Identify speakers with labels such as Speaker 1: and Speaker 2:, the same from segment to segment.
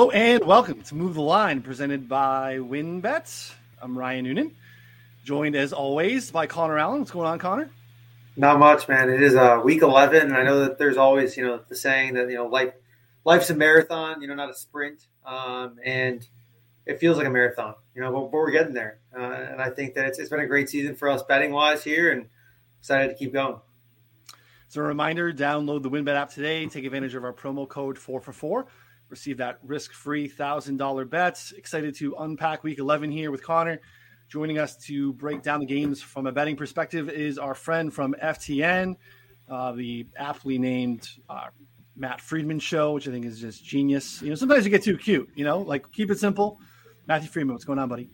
Speaker 1: Hello and welcome to Move the Line, presented by WynnBET. I'm Ryan Noonan, joined as always by Connor Allen. What's going on, Connor?
Speaker 2: Not much, man. It is uh, week 11, and I know that there's always, you know, the saying that you know, life, life's a marathon, you know, not a sprint, um, and it feels like a marathon, you know, but, but we're getting there, uh, and I think that it's, it's been a great season for us betting wise here, and excited to keep going.
Speaker 1: So a reminder: download the WynnBET app today. Take advantage of our promo code four for four. Receive that risk-free thousand dollar bets. Excited to unpack Week 11 here with Connor. Joining us to break down the games from a betting perspective is our friend from FTN, uh, the aptly named uh, Matt Freedman Show, which I think is just genius. You know, sometimes you get too cute. You know, like keep it simple. Matthew Freedman, what's going on, buddy?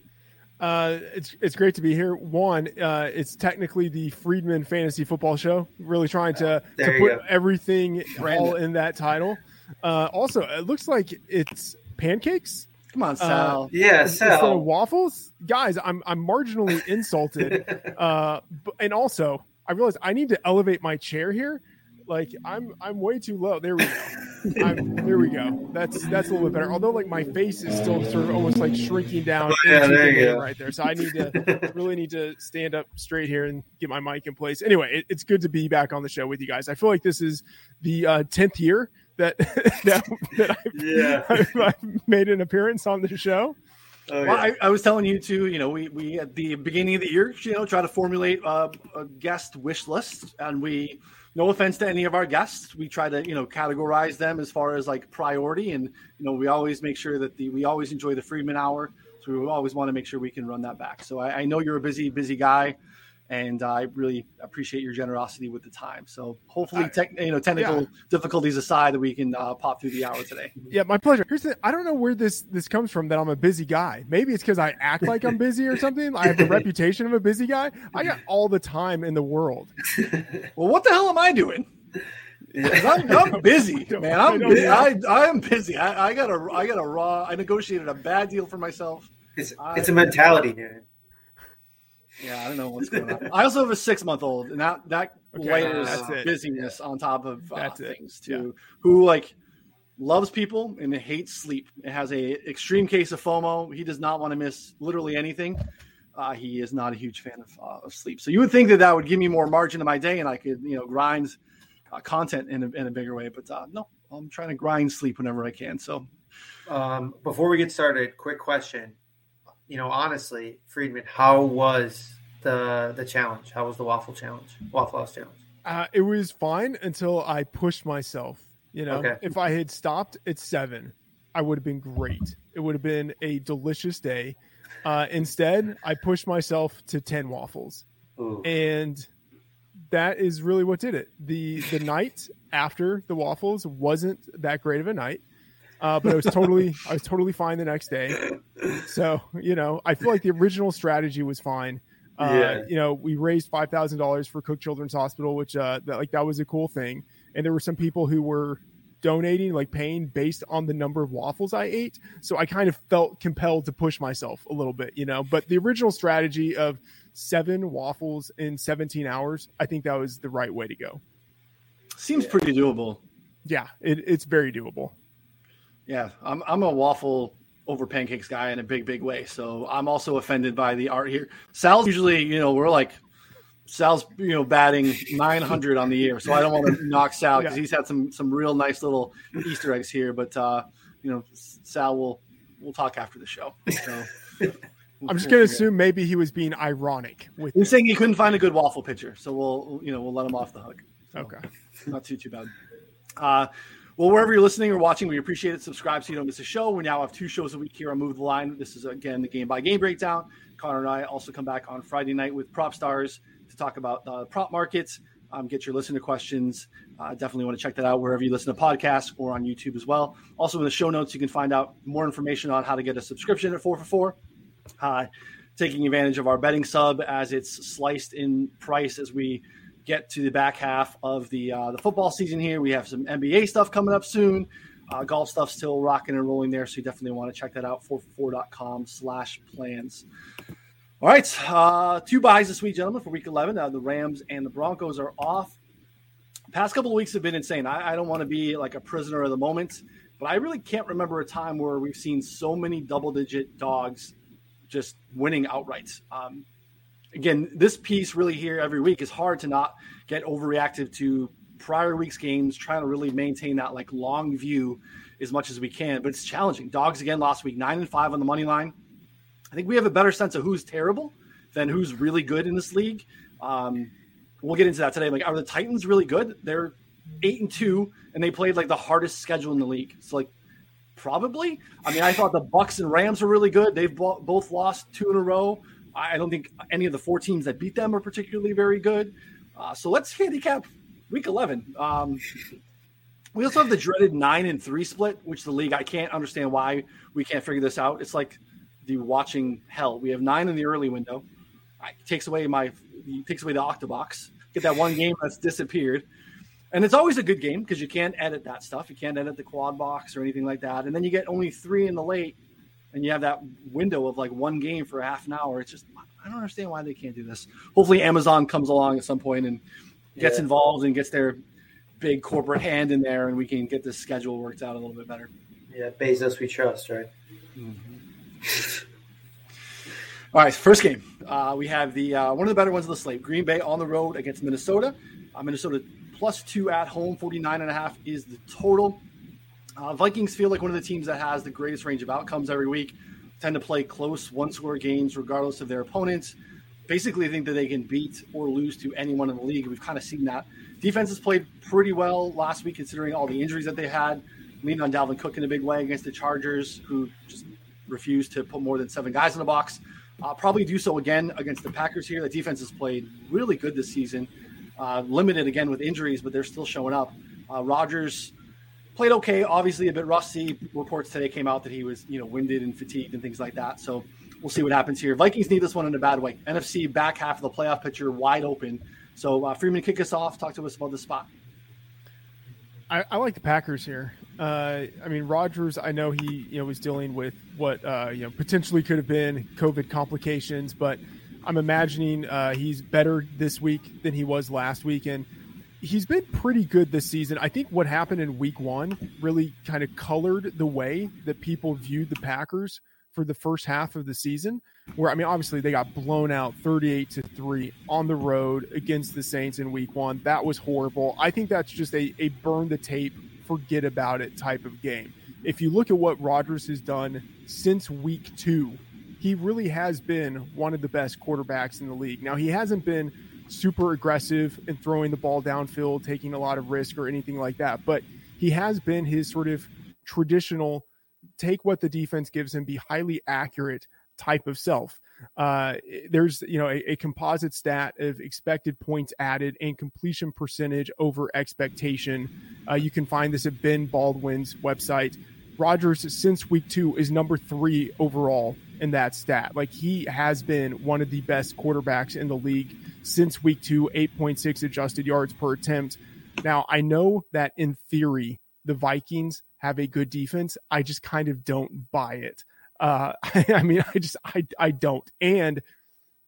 Speaker 3: Uh, it's it's great to be here. One, uh, it's technically the Freedman Fantasy Football Show. Really trying to, to put go. everything all in that title. Uh, also, it looks like it's pancakes.
Speaker 1: Come on, Sal.
Speaker 2: Uh, yeah, Sal. Instead
Speaker 3: of waffles, guys. I'm I'm marginally insulted. uh, and also, I realize I need to elevate my chair here. Like I'm I'm way too low. There we go. I'm, there we go. That's that's a little bit better. Although like my face is still sort of almost like shrinking down.
Speaker 2: Oh, yeah, there you go.
Speaker 3: Right there. So I need to really need to stand up straight here and get my mic in place. Anyway, it, it's good to be back on the show with you guys. I feel like this is the uh, tenth year that that, that I've, yeah. I've, I've, made an appearance on the show.
Speaker 1: Oh, yeah. well, I, I, was telling you too. You know, we we at the beginning of the year, you know, try to formulate a, a guest wish list, and we. No offense to any of our guests, we try to you know categorize them as far as like priority, and you know we always make sure that the we always enjoy the Freedman Hour, so we always want to make sure we can run that back. So I, I know you're a busy busy guy and I really appreciate your generosity with the time. So hopefully, tech, you know, technical yeah. difficulties aside, that we can uh, pop through the hour today.
Speaker 3: Yeah, my pleasure. Here's the, I don't know where this this comes from that I'm a busy guy. Maybe it's because I act like I'm busy or something. I have the reputation of a busy guy. I got all the time in the world.
Speaker 1: well, what the hell am I doing? I'm, I'm, busy, man. I'm busy. I, I am busy. I, I got a I got a raw. I negotiated a bad deal for myself.
Speaker 2: It's, it's a mentality, dude.
Speaker 1: Yeah, I don't know what's going on. I also have a six month old, and that that okay, layers busyness yeah. on top of uh, things too. Yeah. Who like loves people and hates sleep. It has a extreme case of FOMO. He does not want to miss literally anything. Uh, he is not a huge fan of, uh, of, sleep. So you would think that that would give me more margin in my day, and I could you know grind uh, content in a, in a bigger way. But uh, no, I'm trying to grind sleep whenever I can. So
Speaker 2: um, before we get started, quick question you know, honestly, Freedman, how was the the challenge? How was the waffle challenge? Waffle House challenge?
Speaker 3: Uh, it was fine until I pushed myself. You know, okay. if I had stopped at seven, I would have been great. It would have been a delicious day. Uh, instead, I pushed myself to ten waffles, Ooh. and that is really what did it. the The night after the waffles wasn't that great of a night. Uh, but I was totally, I was totally fine the next day. So you know, I feel like the original strategy was fine. Uh, yeah. You know, we raised five thousand dollars for Cook Children's Hospital, which uh, that, like that was a cool thing. And there were some people who were donating, like paying based on the number of waffles I ate. So I kind of felt compelled to push myself a little bit, you know. But the original strategy of seven waffles in 17 hours, I think that was the right way to go.
Speaker 1: Seems pretty doable.
Speaker 3: Yeah, it, it's very doable.
Speaker 1: Yeah, I'm I'm a waffle over pancakes guy in a big big way. So I'm also offended by the art here. Sal's usually, you know, we're like Sal's, you know, batting 900 on the year. So I don't want to knock Sal because yeah. he's had some some real nice little Easter eggs here. But uh, you know, Sal will we'll talk after the show. So.
Speaker 3: I'm just going to assume maybe he was being ironic with.
Speaker 1: He's saying he couldn't find a good waffle pitcher, so we'll you know we'll let him off the hook. So,
Speaker 3: okay,
Speaker 1: not too too bad. Uh, well, wherever you're listening or watching, we appreciate it. Subscribe so you don't miss a show. We now have two shows a week here on Move the Line. This is, again, the game by game breakdown. Connor and I also come back on Friday night with Prop Stars to talk about prop markets, um, get your listener questions. Uh, definitely want to check that out wherever you listen to podcasts or on YouTube as well. Also, in the show notes, you can find out more information on how to get a subscription at 4 for 4. Uh, taking advantage of our betting sub as it's sliced in price as we – get to the back half of the uh, the football season here. We have some NBA stuff coming up soon. Uh, golf stuff still rocking and rolling there, so you definitely want to check that out. 4for4.com slash plans. All right, uh, two byes this week, gentlemen, for week 11. Uh, the Rams and the Broncos are off. Past couple of weeks have been insane. I, I don't want to be like a prisoner of the moment but I really can't remember a time where we've seen so many double digit dogs just winning outright. Um, again, this piece really here every week is hard to not get overreactive to prior week's games, trying to really maintain that like long view as much as we can. But it's challenging. Dogs again last week, nine and five on the money line. I think we have a better sense of who's terrible than who's really good in this league. Um, we'll get into that today. Like, are the Titans really good? They're eight and two, and they played like the hardest schedule in the league. So like, probably. I mean, I thought the Bucs and Rams were really good. They've both lost two in a row. I don't think any of the four teams that beat them are particularly very good. Uh, so let's handicap week 11. Um, we also have the dreaded nine and three split, which the league, I can't understand why we can't figure this out. It's like the watching hell. We have nine in the early window. It takes away my, takes away the octobox. Get that one game that's disappeared. And it's always a good game because you can't edit that stuff. You can't edit the quad box or anything like that. And then you get only three in the late and you have that window of like one game for half an hour. It's just, I don't understand why they can't do this. Hopefully, Amazon comes along at some point and gets yeah. involved and gets their big corporate hand in there, and we can get this schedule worked out a little bit better.
Speaker 2: Yeah, Bezos, we trust, right?
Speaker 1: Mm-hmm. All right, first game. Uh, we have the uh, one of the better ones of the slate. Green Bay on the road against Minnesota. Uh, Minnesota plus two at home, 49 and a half is the total. Uh, Vikings feel like one of the teams that has the greatest range of outcomes every week. Tend to play close one score games regardless of their opponents basically think that they can beat or lose to anyone in the league. We've kind of seen that. Defense has played pretty well last week, considering all the injuries that they had. Leaned on Dalvin Cook in a big way against the Chargers, who just refused to put more than seven guys in the box. Uh, probably do so again against the Packers here. The defense has played really good this season. Uh, limited again with injuries, but they're still showing up. Uh, Rodgers played okay, obviously a bit rusty. Reports today came out that he was, you know, winded and fatigued and things like that. So we'll see what happens here. Vikings need this one in a bad way. NFC back half of the playoff picture wide open. So uh, Freedman, kick us off. Talk to us about the spot.
Speaker 3: I, I, like the Packers here. Uh, I mean, Rodgers. I know he you know was dealing with what uh, you know potentially could have been COVID complications, but I'm imagining uh, he's better this week than he was last week, and he's been pretty good this season. I think what happened in Week One really kind of colored the way that people viewed the Packers for the first half of the season where I mean obviously they got blown out 38 to 3 on the road against the Saints in week 1 that was horrible. I think that's just a, a burn the tape forget about it type of game. If you look at what Rodgers has done since week 2 he really has been one of the best quarterbacks in the league. Now he hasn't been super aggressive in throwing the ball downfield taking a lot of risk or anything like that but he has been his sort of traditional take what the defense gives him, be highly accurate type of self. Uh, there's you know a, a, composite stat of expected points added and completion percentage over expectation. Uh, you can find this at Ben Baldwin's website. Rodgers since week two is number three overall in that stat. Like he has been one of the best quarterbacks in the league since week two, 8.6 adjusted yards per attempt. Now I know that in theory the Vikings have a good defense. I just kind of don't buy it. Uh, I, mean, I just I I don't. And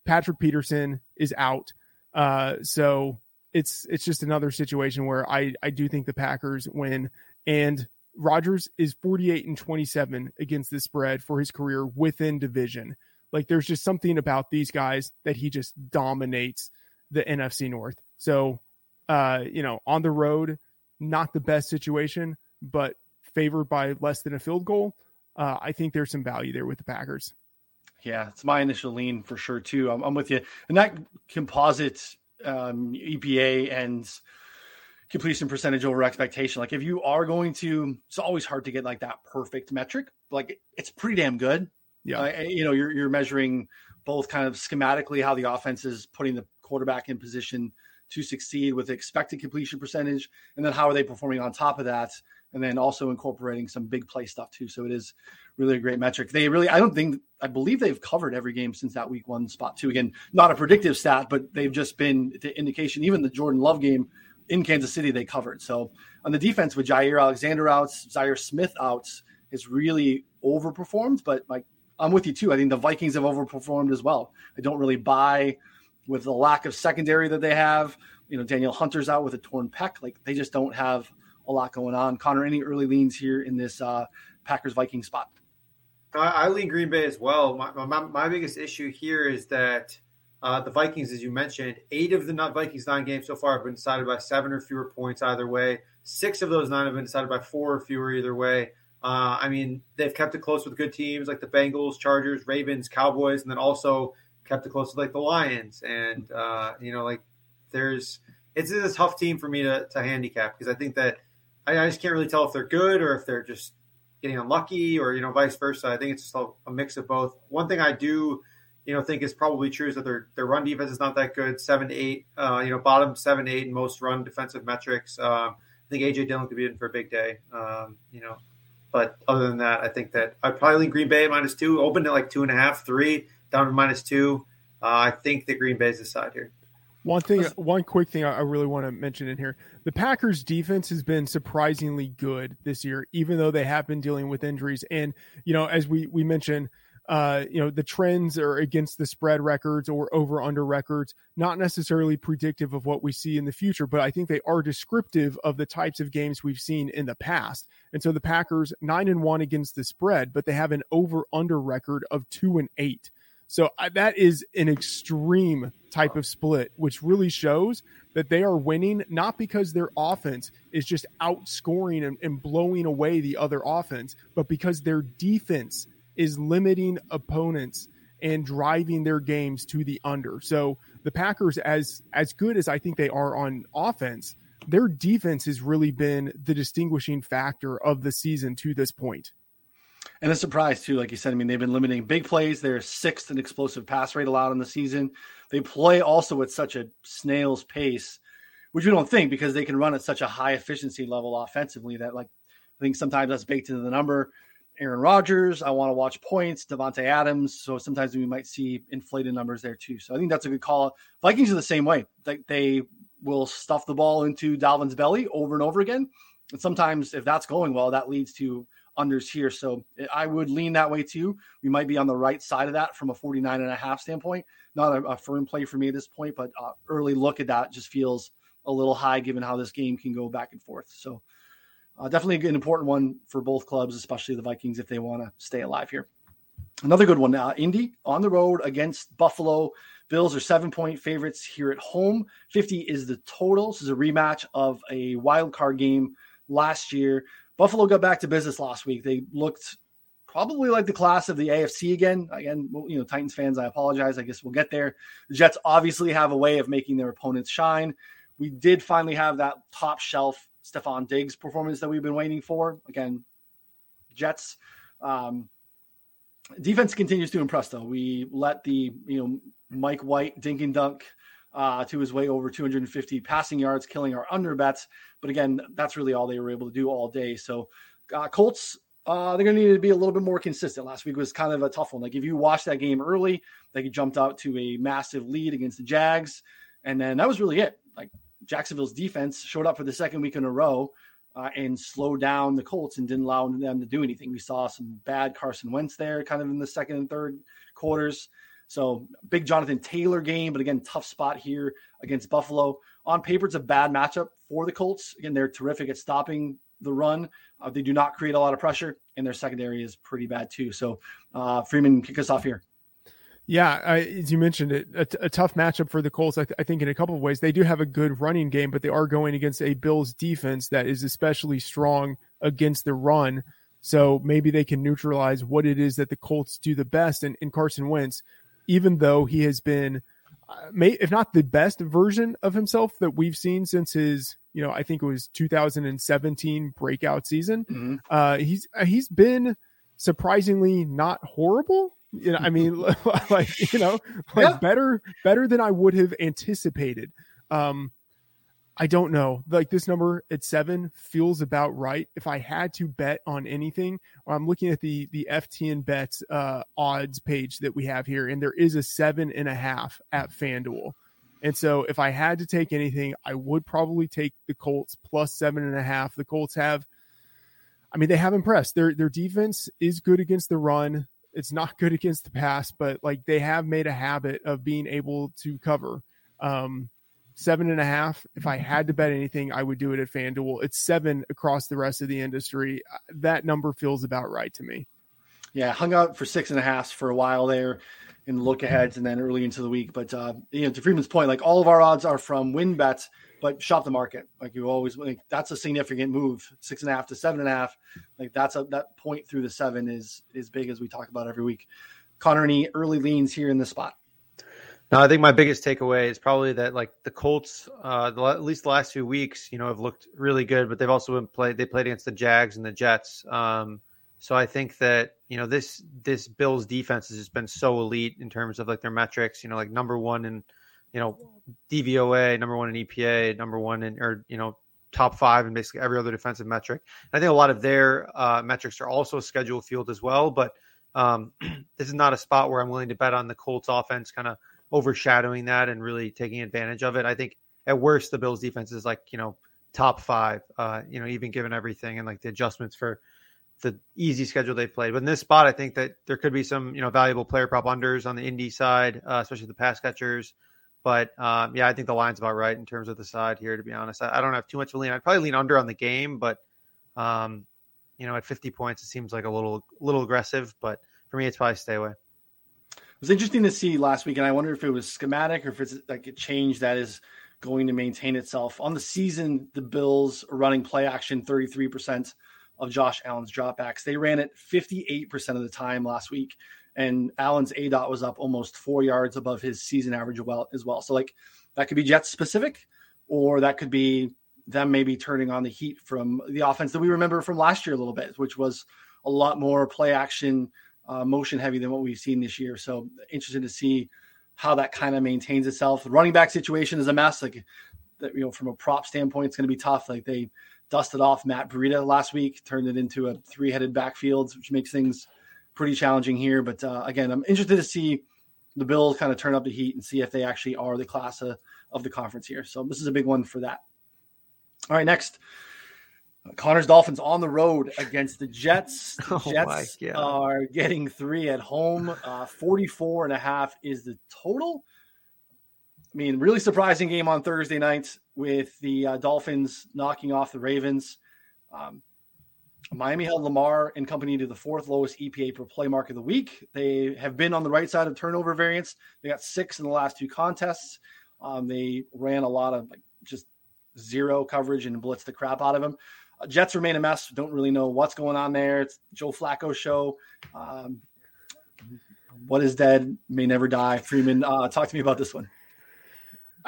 Speaker 3: Patrick Peterson is out, uh, so it's it's just another situation where I I do think the Packers win. And Rodgers is 48 and 27 against the spread for his career within division. Like there's just something about these guys that he just dominates the NFC North. So, uh, you know, on the road, not the best situation, but favored by less than a field goal, uh, I think there's some value there with the Packers.
Speaker 1: Yeah, it's my initial lean for sure too. I'm, I'm with you. And that composite um, EPA and completion percentage over expectation. Like if you are going to, it's always hard to get like that perfect metric. Like it's pretty damn good. Yeah, uh, you know, you're you're measuring both kind of schematically how the offense is putting the quarterback in position to succeed with expected completion percentage, and then how are they performing on top of that and then also incorporating some big play stuff too. So it is really a great metric. They really, I don't think, I believe they've covered every game since that week one spot too. Again, not a predictive stat, but they've just been the indication. Even the Jordan Love game in Kansas City, they covered. So on the defense with Jaire Alexander outs, Zhaire Smith outs, has really overperformed. But like I'm with you too. I think the Vikings have overperformed as well. I don't really buy with the lack of secondary that they have. You know, Danielle Hunter's out with a torn pec. Like they just don't have a lot going on. Connor, any early leans here in this uh, Packers Vikings spot?
Speaker 4: I, I lean Green Bay as well. My, my, my biggest issue here is that uh, the Vikings, as you mentioned, eight of the not Vikings nine games so far have been decided by seven or fewer points either way. Six of those nine have been decided by four or fewer either way. Uh, I mean, they've kept it close with good teams like the Bengals, Chargers, Ravens, Cowboys, and then also kept it close with like the Lions. And uh, you know, like there's it's a tough team for me to, to handicap because I think that I, I, just can't really tell if they're good or if they're just getting unlucky or you know vice versa. I think it's just a, a mix of both. One thing I do you know think is probably true is that their their run defense is not that good. Seven eight, uh, you know, bottom seven eight in most run defensive metrics. Um, I think AJ Dillon could be in for a big day. Um, you know, but other than that, I think that I'd probably lean Green Bay minus two, open at like two and a half, three, down to minus two. Uh, I think the Green Bay's the side here.
Speaker 3: One thing, one quick thing I really want to mention in here: the Packers' defense has been surprisingly good this year, even though they have been dealing with injuries. And you know, as we we mentioned, uh, you know, the trends are against the spread records or over under records, not necessarily predictive of what we see in the future, but I think they are descriptive of the types of games we've seen in the past. And so the Packers nine and one against the spread, but they have an over under record of two and eight. So uh, that is an extreme type of split, which really shows that they are winning not because their offense is just outscoring and, and blowing away the other offense, but because their defense is limiting opponents and driving their games to the under. So the Packers, as as good as I think they are on offense, their defense has really been the distinguishing factor of the season to this point.
Speaker 1: And a surprise too, like you said. I mean, they've been limiting big plays. They're sixth in explosive pass rate allowed in the season. They play also at such a snail's pace, which we don't think because they can run at such a high efficiency level offensively that like I think sometimes that's baked into the number. Aaron Rodgers. I want to watch points, Davante Adams. So sometimes we might see inflated numbers there too. So I think that's a good call. Vikings are the same way. Like they will stuff the ball into Dalvin's belly over and over again. And sometimes if that's going well, that leads to unders here. So I would lean that way too. We might be on the right side of that from a 49 and a half standpoint. Not a, a firm play for me at this point, but uh, early look at that just feels a little high given how this game can go back and forth. So uh, definitely an important one for both clubs, especially the Vikings, if they want to stay alive here. Another good one now, uh, Indy on the road against Buffalo. Bills are seven point favorites here at home. 50 is the total. This is a rematch of a wild card game last year. Buffalo got back to business last week. They looked probably like the class of the AFC again. Again, you know, Titans fans, I apologize. I guess we'll get there. The Jets obviously have a way of making their opponents shine. We did finally have that top shelf Stefon Diggs performance that we've been waiting for. Again, Jets um, defense continues to impress though. We let the you know Mike White dink and dunk uh, to his way over 250 passing yards, killing our under bets. But again, that's really all they were able to do all day. So uh, Colts. Uh, they're going to need to be a little bit more consistent. Last week was kind of a tough one. Like if you watched that game early, they jumped out to a massive lead against the Jags, and then that was really it. Like Jacksonville's defense showed up for the second week in a row uh, and slowed down the Colts and didn't allow them to do anything. We saw some bad Carson Wentz there, kind of in the second and third quarters. So big Jonathan Taylor game, but again, tough spot here against Buffalo. On paper, it's a bad matchup for the Colts. Again, they're terrific at stopping the run. Uh, they do not create a lot of pressure, and their secondary is pretty bad too. So, uh, Freedman, kick us off here.
Speaker 3: Yeah, I, as you mentioned, it a, a tough matchup for the Colts. I, th- I, think in a couple of ways they do have a good running game, but they are going against a Bills defense that is especially strong against the run. So maybe they can neutralize what it is that the Colts do the best. And, and Carson Wentz, even though he has been, uh, may, if not the best version of himself that we've seen since his, you know, I think it was 2017 breakout season, mm-hmm. uh, he's he's been surprisingly not horrible you know, I mean, like you know, like yeah. better better than I would have anticipated. Um, I don't know. Like this number at seven feels about right. If I had to bet on anything, I'm looking at the the FTN bets uh, odds page that we have here, and there is a seven and a half at FanDuel. And so, if I had to take anything, I would probably take the Colts plus seven and a half. The Colts have, I mean, they have impressed. Their their defense is good against the run. It's not good against the pass, but like they have made a habit of being able to cover. Um, seven and a half. If I had to bet anything, I would do it at FanDuel. It's seven across the rest of the industry. Uh, that number feels about right to me.
Speaker 1: Yeah, hung out for six and a half for a while there in the look aheads and then early into the week. But uh, you know, to Freedman's point, like all of our odds are from WynnBET, but shop the market. Like you always, like that's a significant move. Six and a half to seven and a half. Like that's a that point through the seven is is big as we talk about every week. Connor, any early leans here in the spot?
Speaker 4: No, I think my biggest takeaway is probably that like the Colts, uh, the, at least the last few weeks, you know, have looked really good, but they've also been played. They played against the Jags and the Jets. Um, so I think that you know this this Bills defense has just been so elite in terms of like their metrics. You know, like number one in you know DVOA, number one in EPA, number one in or you know top five in basically every other defensive metric. And I think a lot of their uh, metrics are also schedule field as well. But um, this is not a spot where I'm willing to bet on the Colts offense kind of overshadowing that and really taking advantage of it. I think at worst the Bills defense is like you know top five. Uh, you know, even given everything and like the adjustments for the easy schedule they played. But in this spot, I think that there could be some you know valuable player prop unders on the Indy side, uh, especially the pass catchers. But um, yeah, I think the line's about right in terms of the side here. To be honest, I, I don't have too much of lean. I'd probably lean under on the game, but um, you know, at 50 points, it seems like a little little aggressive. But for me, it's probably stay away.
Speaker 1: It was interesting to see last week, and I wonder if it was schematic or if it's like a change that is going to maintain itself on the season. The Bills are running play action 33 percent of Josh Allen's dropbacks. They ran it 58% of the time last week, and Allen's A dot was up almost four yards above his season average as well. So, like, that could be Jets specific, or that could be them maybe turning on the heat from the offense that we remember from last year a little bit, which was a lot more play action, uh, motion heavy than what we've seen this year. So, interested to see how that kind of maintains itself. The running back situation is a mess. Like, that, you know, from a prop standpoint, it's going to be tough. Like, they, dusted off Matt Breida last week, turned it into a three headed backfield, which makes things pretty challenging here. But uh, again, I'm interested to see the Bills kind of turn up the heat and see if they actually are the class of, of the conference here. So this is a big one for that. All right, next. Connor's Dolphins on the road against the Jets. The oh Jets are getting three at home. Uh, 44 and a half is the total. I mean, really surprising game on Thursday night with the uh, Dolphins knocking off the Ravens. Um, Miami held Lamar and company to the fourth lowest EPA per play mark of the week. They have been on the right side of turnover variance. They got six in the last two contests. Um, they ran a lot of like just zero coverage and blitzed the crap out of them. Uh, Jets remain a mess. Don't really know what's going on there. It's Joe Flacco show. Um, what is dead may never die. Freedman, uh, talk to me about this one.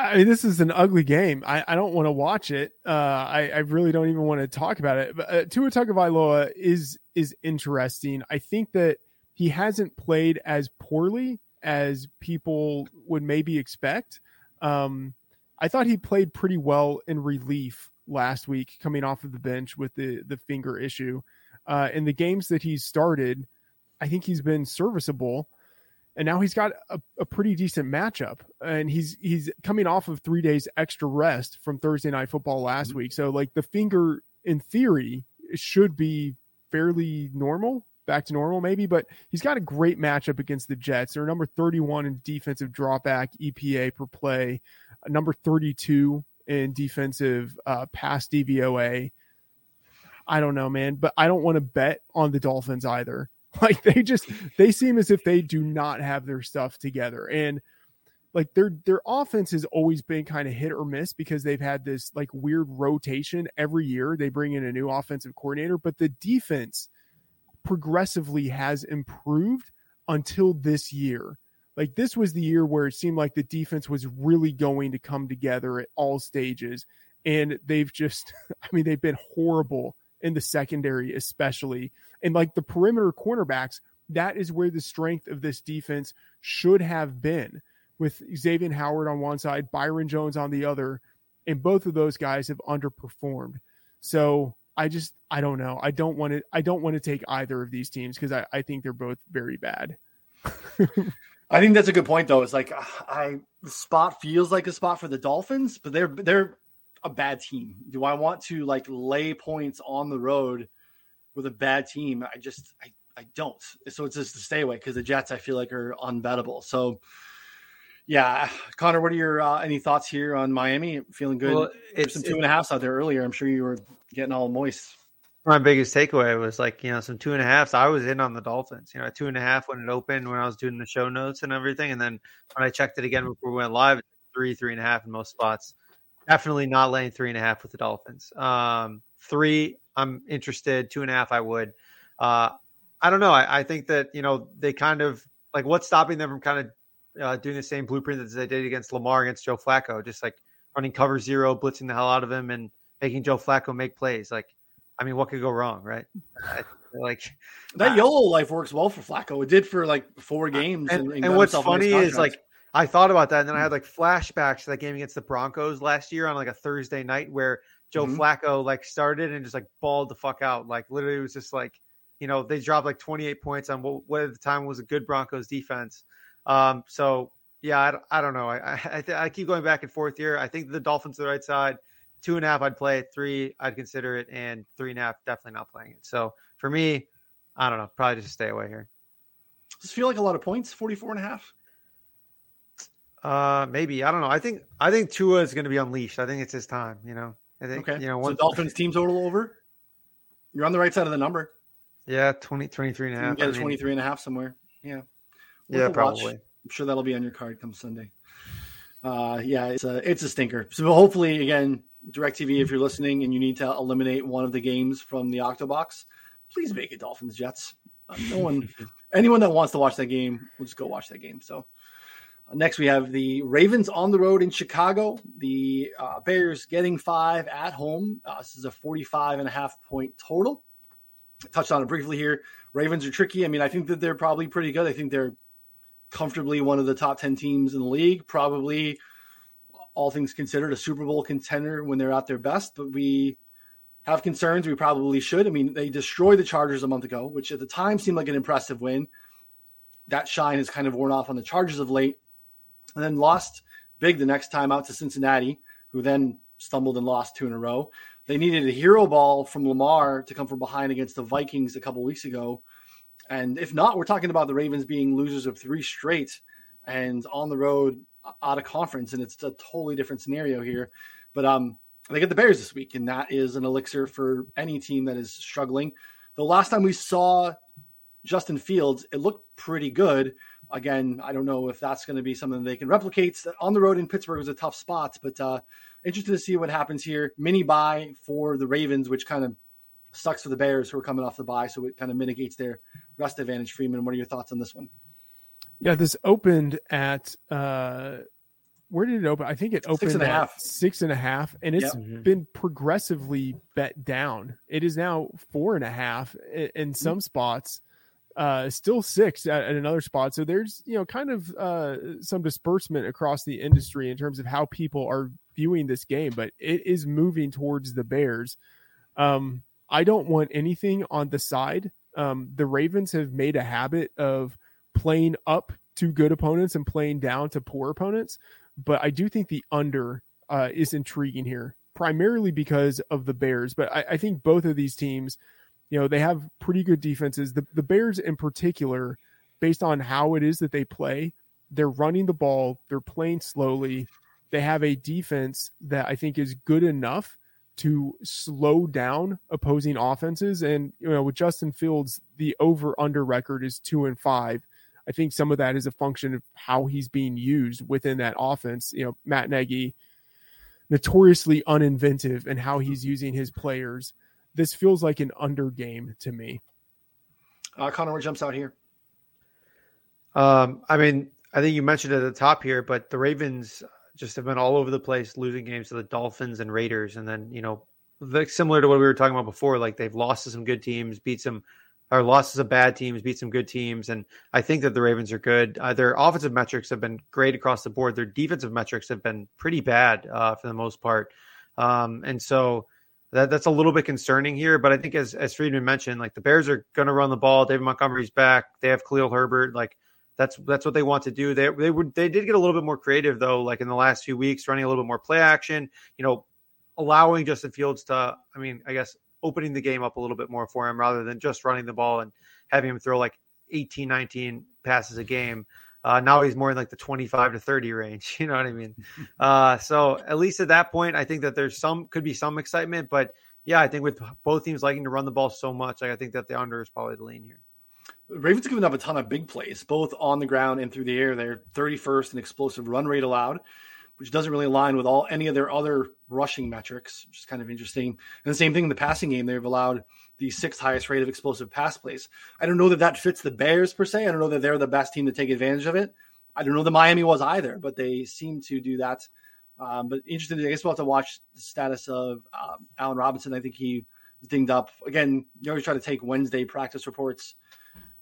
Speaker 3: I mean, this is an ugly game. I, I don't want to watch it. Uh, I, I really don't even want to talk about it. But uh, Tua Tagovailoa is is interesting. I think that he hasn't played as poorly as people would maybe expect. Um, I thought he played pretty well in relief last week, coming off of the bench with the the finger issue. Uh, in the games that he's started, I think he's been serviceable and now he's got a, a, pretty decent matchup. And he's he's coming off of three days extra rest from thursday night football last mm-hmm. week. So like the finger in theory should be fairly normal back to normal maybe but he's got a great matchup against the jets. They're number 31 in defensive dropback epa per play number 32 in defensive uh, pass dvoa i don't know man but i don't want to bet on the dolphins either Like they just they seem as if they do not have their stuff together. And like their their offense has always been kind of hit or miss because they've had this like weird rotation every year. They bring in a new offensive coordinator, but the defense progressively has improved until this year. Like this was the year where it seemed like the defense was really going to come together at all stages and they've just I mean they've been horrible in the secondary, especially. And like the perimeter cornerbacks, that is where the strength of this defense should have been with Xavier Howard on one side, Byron Jones on the other. And both of those guys have underperformed. So I just I don't know. I don't want to I don't want to take either of these teams because I, I think they're both very bad.
Speaker 1: I think that's a good point though. It's like I spot feels like a spot for the Dolphins, but they're they're a bad team? Do I want to like lay points on the road with a bad team? I just I, I don't. So it's just to stay away because the Jets I feel like are unbettable. So Yeah, Connor, what are your uh, any thoughts here on Miami? Feeling good? Well, it's some two and a halfs out there earlier. I'm sure you were getting all moist.
Speaker 4: My biggest takeaway was like you know some two and a halfs. I was in on the Dolphins. You know, two and a half when it opened when I was doing the show notes and everything, and then when I checked it again before we went live, three, three and a half in most spots. Definitely not laying three and a half with the Dolphins. Um, three, I'm interested. Two and a half, I would. Uh, I don't know. I, I think that you know they kind of like what's stopping them from kind of uh, doing the same blueprint that they did against Lamar against Joe Flacco, just like running cover zero, blitzing the hell out of him, and making Joe Flacco make plays. Like, I mean, what could go wrong, right? I, like
Speaker 1: that uh, YOLO life works well for Flacco. It did for like four games.
Speaker 4: And, and, and what's funny is like I thought about that, and then I had like flashbacks to that game against the Broncos last year on like a Thursday night where Joe mm-hmm. Flacco like started and just like balled the fuck out. Like literally, it was just like you know they dropped like 28 points on what, what at the time was a good Broncos defense um, so yeah, I, I don't know. I I, th- I, keep going back and forth here. I think the Dolphins are the right side. Two and a half, I'd play it. Three, I'd consider it, and three and a half, definitely not playing it. So for me, I don't know. Probably just stay away here.
Speaker 1: Does feel like a lot of points? 44 and a half?
Speaker 4: Uh, maybe I don't know. I think I think Tua is going to be unleashed. I think it's his time. You know. I think
Speaker 1: okay.
Speaker 4: you know.
Speaker 1: One, so Dolphins team total over. You're on the right side of the number.
Speaker 4: Yeah, 20, 23 and a half.
Speaker 1: A 23 and a half somewhere. Yeah
Speaker 4: yeah, probably. Watch.
Speaker 1: I'm sure that'll be on your card come Sunday. Uh, yeah, it's a it's a stinker. So hopefully, again, Directv, if you're listening and you need to eliminate one of the games from the Octobox, please make it Dolphins Jets. Uh, no one, anyone that wants to watch that game, will just go watch that game. So. Next, we have the Ravens on the road in Chicago. The uh, Bears getting five at home. Uh, this is a 45 and a half point total. Touched on it briefly here. Ravens are tricky. I mean, I think that they're probably pretty good. I think they're comfortably one of the top 10 teams in the league, probably all things considered a Super Bowl contender when they're at their best, but we have concerns. We probably should. I mean, they destroyed the Chargers a month ago, which at the time seemed like an impressive win. That shine has kind of worn off on the Chargers of late, and then lost big the next time out to Cincinnati, who then stumbled and lost two in a row. They needed a hero ball from Lamar to come from behind against the Vikings a couple weeks ago, and if not, we're talking about the Ravens being losers of three straight and on the road out of conference. And it's a totally different scenario here. But um, they get the Bears this week, and that is an elixir for any team that is struggling. The last time we saw Justin Fields, it looked pretty good. Again, I don't know if that's going to be something they can replicate. On the road in Pittsburgh was a tough spot, but uh, interested to see what happens here. Mini bye for the Ravens, which kind of sucks for the Bears who are coming off the bye, so it kind of mitigates their rest advantage. Freedman, what are your thoughts on this one?
Speaker 3: Yeah, this opened at uh where did it open? I think it opened six and a half. Six and a half, and it's yep. been progressively bet down. It is now four and a half in some mm-hmm. spots, uh, still six at, at, another spot. So there's you know kind of uh, some disbursement across the industry in terms of how people are viewing this game, but it is moving towards the Bears. Um, I don't want anything on the side. Um, the Ravens have made a habit of playing up to good opponents and playing down to poor opponents. But I do think the under uh, is intriguing here, primarily because of the Bears. But I, I, think both of these teams, you know, they have pretty good defenses. The, the Bears, in particular, based on how it is that they play, they're running the ball, they're playing slowly. They have a defense that I think is good enough to slow down opposing offenses. And you know, with Justin Fields, the over under record is two and five. I think some of that is a function of how he's being used within that offense. You know, Matt Nagy, notoriously uninventive in how he's using his players. This feels like an under game to me.
Speaker 1: Uh, Connor, what jumps out here?
Speaker 4: Um, I mean, I think you mentioned at the top here, but the Ravens just have been all over the place, losing games to the Dolphins and Raiders, and then you know, similar to what we were talking about before, like they've lost to some good teams, beat some, or lost to some bad teams, beat some good teams, and I think that the Ravens are good. Uh, their offensive metrics have been great across the board. Their defensive metrics have been pretty bad uh, for the most part, um, and so. That, that's a little bit concerning here, but I think as as Freedman mentioned, like the Bears are going to run the ball. David Montgomery's back. They have Khalil Herbert. Like that's that's what they want to do. They they would they did get a little bit more creative though, like in the last few weeks, running a little bit more play action. You know, allowing Justin Fields to, I mean, I guess opening the game up a little bit more for him rather than just running the ball and having him throw like 18, 19 passes a game. Uh, now he's more in like the 25 to 30 range. You know what I mean? Uh, so at least at that point, I think that there's some could be some excitement. But yeah, I think with both teams liking to run the ball so much, like, I think that the under is probably the lean here.
Speaker 1: Ravens given up a ton of big plays, both on the ground and through the air. They're 31st in explosive run rate allowed, which doesn't really align with all any of their other rushing metrics, which is kind of interesting. And the same thing in the passing game, they've allowed the sixth highest rate of explosive pass plays. I don't know that that fits the Bears per se. I don't know that they're the best team to take advantage of it. I don't know that Miami was either, but they seem to do that. Um, but interesting, I guess we'll have to watch the status of um, Allen Robinson. I think he dinged up. Again, you always try to take Wednesday practice reports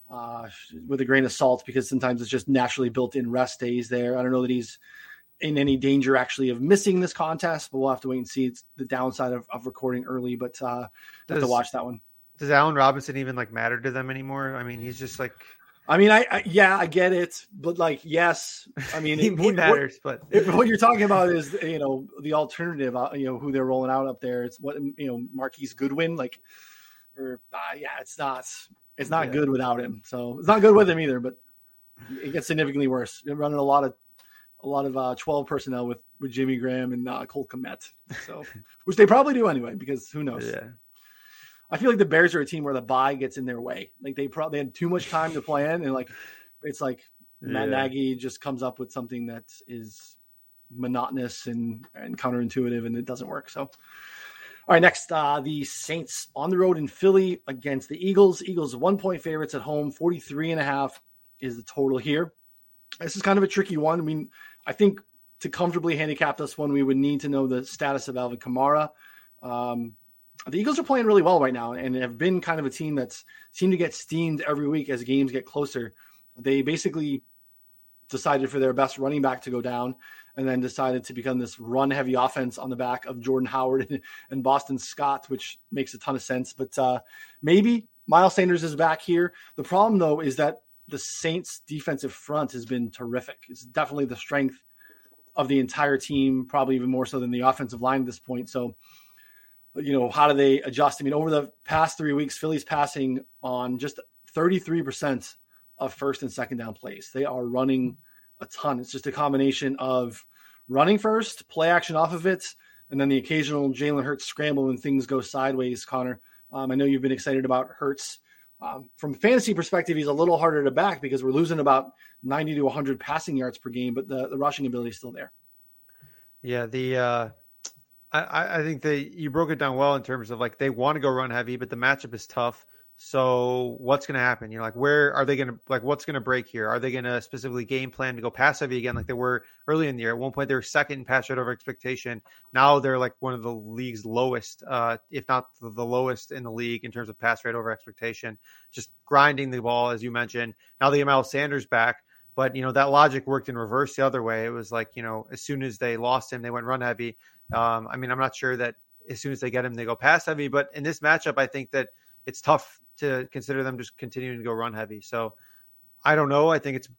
Speaker 1: uh, with a grain of salt because sometimes it's just naturally built in rest days there. I don't know that he's in any danger actually of missing this contest, but we'll have to wait and see. It's the downside of, of recording early, but uh, does, have to watch that one.
Speaker 4: Does Allen Robinson even like matter to them anymore? I mean, he's just like.
Speaker 1: I mean, I, I yeah, I get it, but like, yes, I mean,
Speaker 4: he, it, he matters.
Speaker 1: What,
Speaker 4: but
Speaker 1: what you're talking about is, you know, the alternative. Uh, you know, who they're rolling out up there. It's what you know, Marquise Goodwin, like, or uh, yeah, it's not it's not yeah. good without him. So it's not good with him either, but it gets significantly worse. They're running a lot of a lot of uh, 12 personnel with with Jimmy Graham and uh, Cole Kmet. So which they probably do anyway, because who knows?
Speaker 4: Yeah.
Speaker 1: I feel like the Bears are a team where the bye gets in their way. Like they probably had too much time to plan, and like it's like Matt yeah. Nagy just comes up with something that is monotonous and and counterintuitive, and it doesn't work. So all right, next, uh, the Saints on the road in Philly against the Eagles. Eagles one point favorites at home, 43 and a half is the total here. This is kind of a tricky one. I mean, I think to comfortably handicap this one, we would need to know the status of Alvin Kamara. Um, the Eagles are playing really well right now and have been kind of a team that's seemed to get steamed every week as games get closer. They basically decided for their best running back to go down and then decided to become this run heavy offense on the back of Jordan Howard and Boston Scott, which makes a ton of sense. But uh, maybe Miles Sanders is back here. The problem, though, is that the Saints' defensive front has been terrific. It's definitely the strength of the entire team, probably even more so than the offensive line at this point. So, you know, how do they adjust? I mean, over the past three weeks, Philly's passing on just 33% of first and second down plays. They are running a ton. It's just a combination of running first, play action off of it, and then the occasional Jalen Hurts scramble when things go sideways. Connor, um, I know you've been excited about Hurts. Um, from fantasy perspective, he's a little harder to back because we're losing about 90 to 100 passing yards per game, but the, the rushing ability is still there.
Speaker 4: Yeah, the uh, I, I think they you broke it down well in terms of like they want to go run heavy, but the matchup is tough. So what's going to happen? You know, like where are they going to like what's going to break here? Are they going to specifically game plan to go pass heavy again, like they were early in the year? At one point, they were second in pass rate over expectation. Now they're like one of the league's lowest, uh, if not the lowest in the league in terms of pass rate over expectation. Just grinding the ball, as you mentioned. Now have Miles Sanders back, but you know that logic worked in reverse the other way. It was like you know as soon as they lost him, they went run heavy. Um, I mean, I'm not sure that as soon as they get him, they go pass heavy. But in this matchup, I think that it's tough to consider them just continuing to go run heavy. So I don't know. I think it's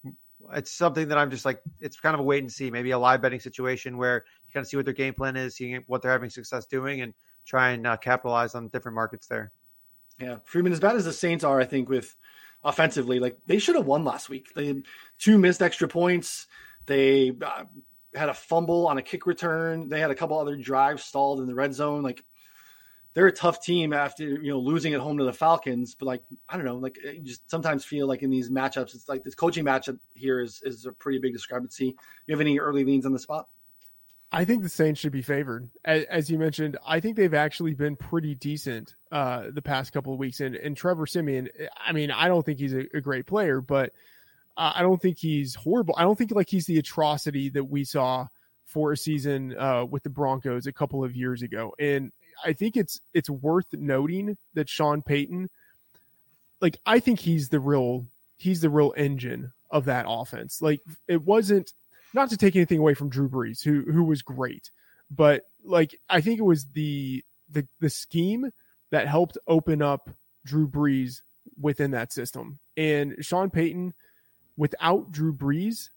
Speaker 4: it's something that I'm just like it's kind of a wait and see. Maybe a live betting situation where you kind of see what their game plan is, seeing what they're having success doing, and try and uh, capitalize on different markets there.
Speaker 1: Yeah, Freedman. As bad as the Saints are, I think with offensively, like they should have won last week. They had two missed extra points. They uh, had a fumble on a kick return. They had a couple other drives stalled in the red zone. Like they're a tough team after you know losing at home to the Falcons. But like I don't know, like you just sometimes feel like in these matchups, it's like this coaching matchup here is is a pretty big discrepancy. You have any early leans on the spot?
Speaker 3: I think the Saints should be favored. As, you mentioned, I think they've actually been pretty decent uh, the past couple of weeks. And, and Trevor Siemian, I mean, I don't think he's a, a great player, but uh, I don't think he's horrible. I don't think like he's the atrocity that we saw for a season uh, with the Broncos a couple of years ago. And I think it's it's worth noting that Sean Payton, like I think he's the real he's the real engine of that offense. Like it wasn't not to take anything away from Drew Brees, who who was great, but like I think it was the the the scheme that helped open up Drew Brees within that system. And Sean Payton, without Drew Brees,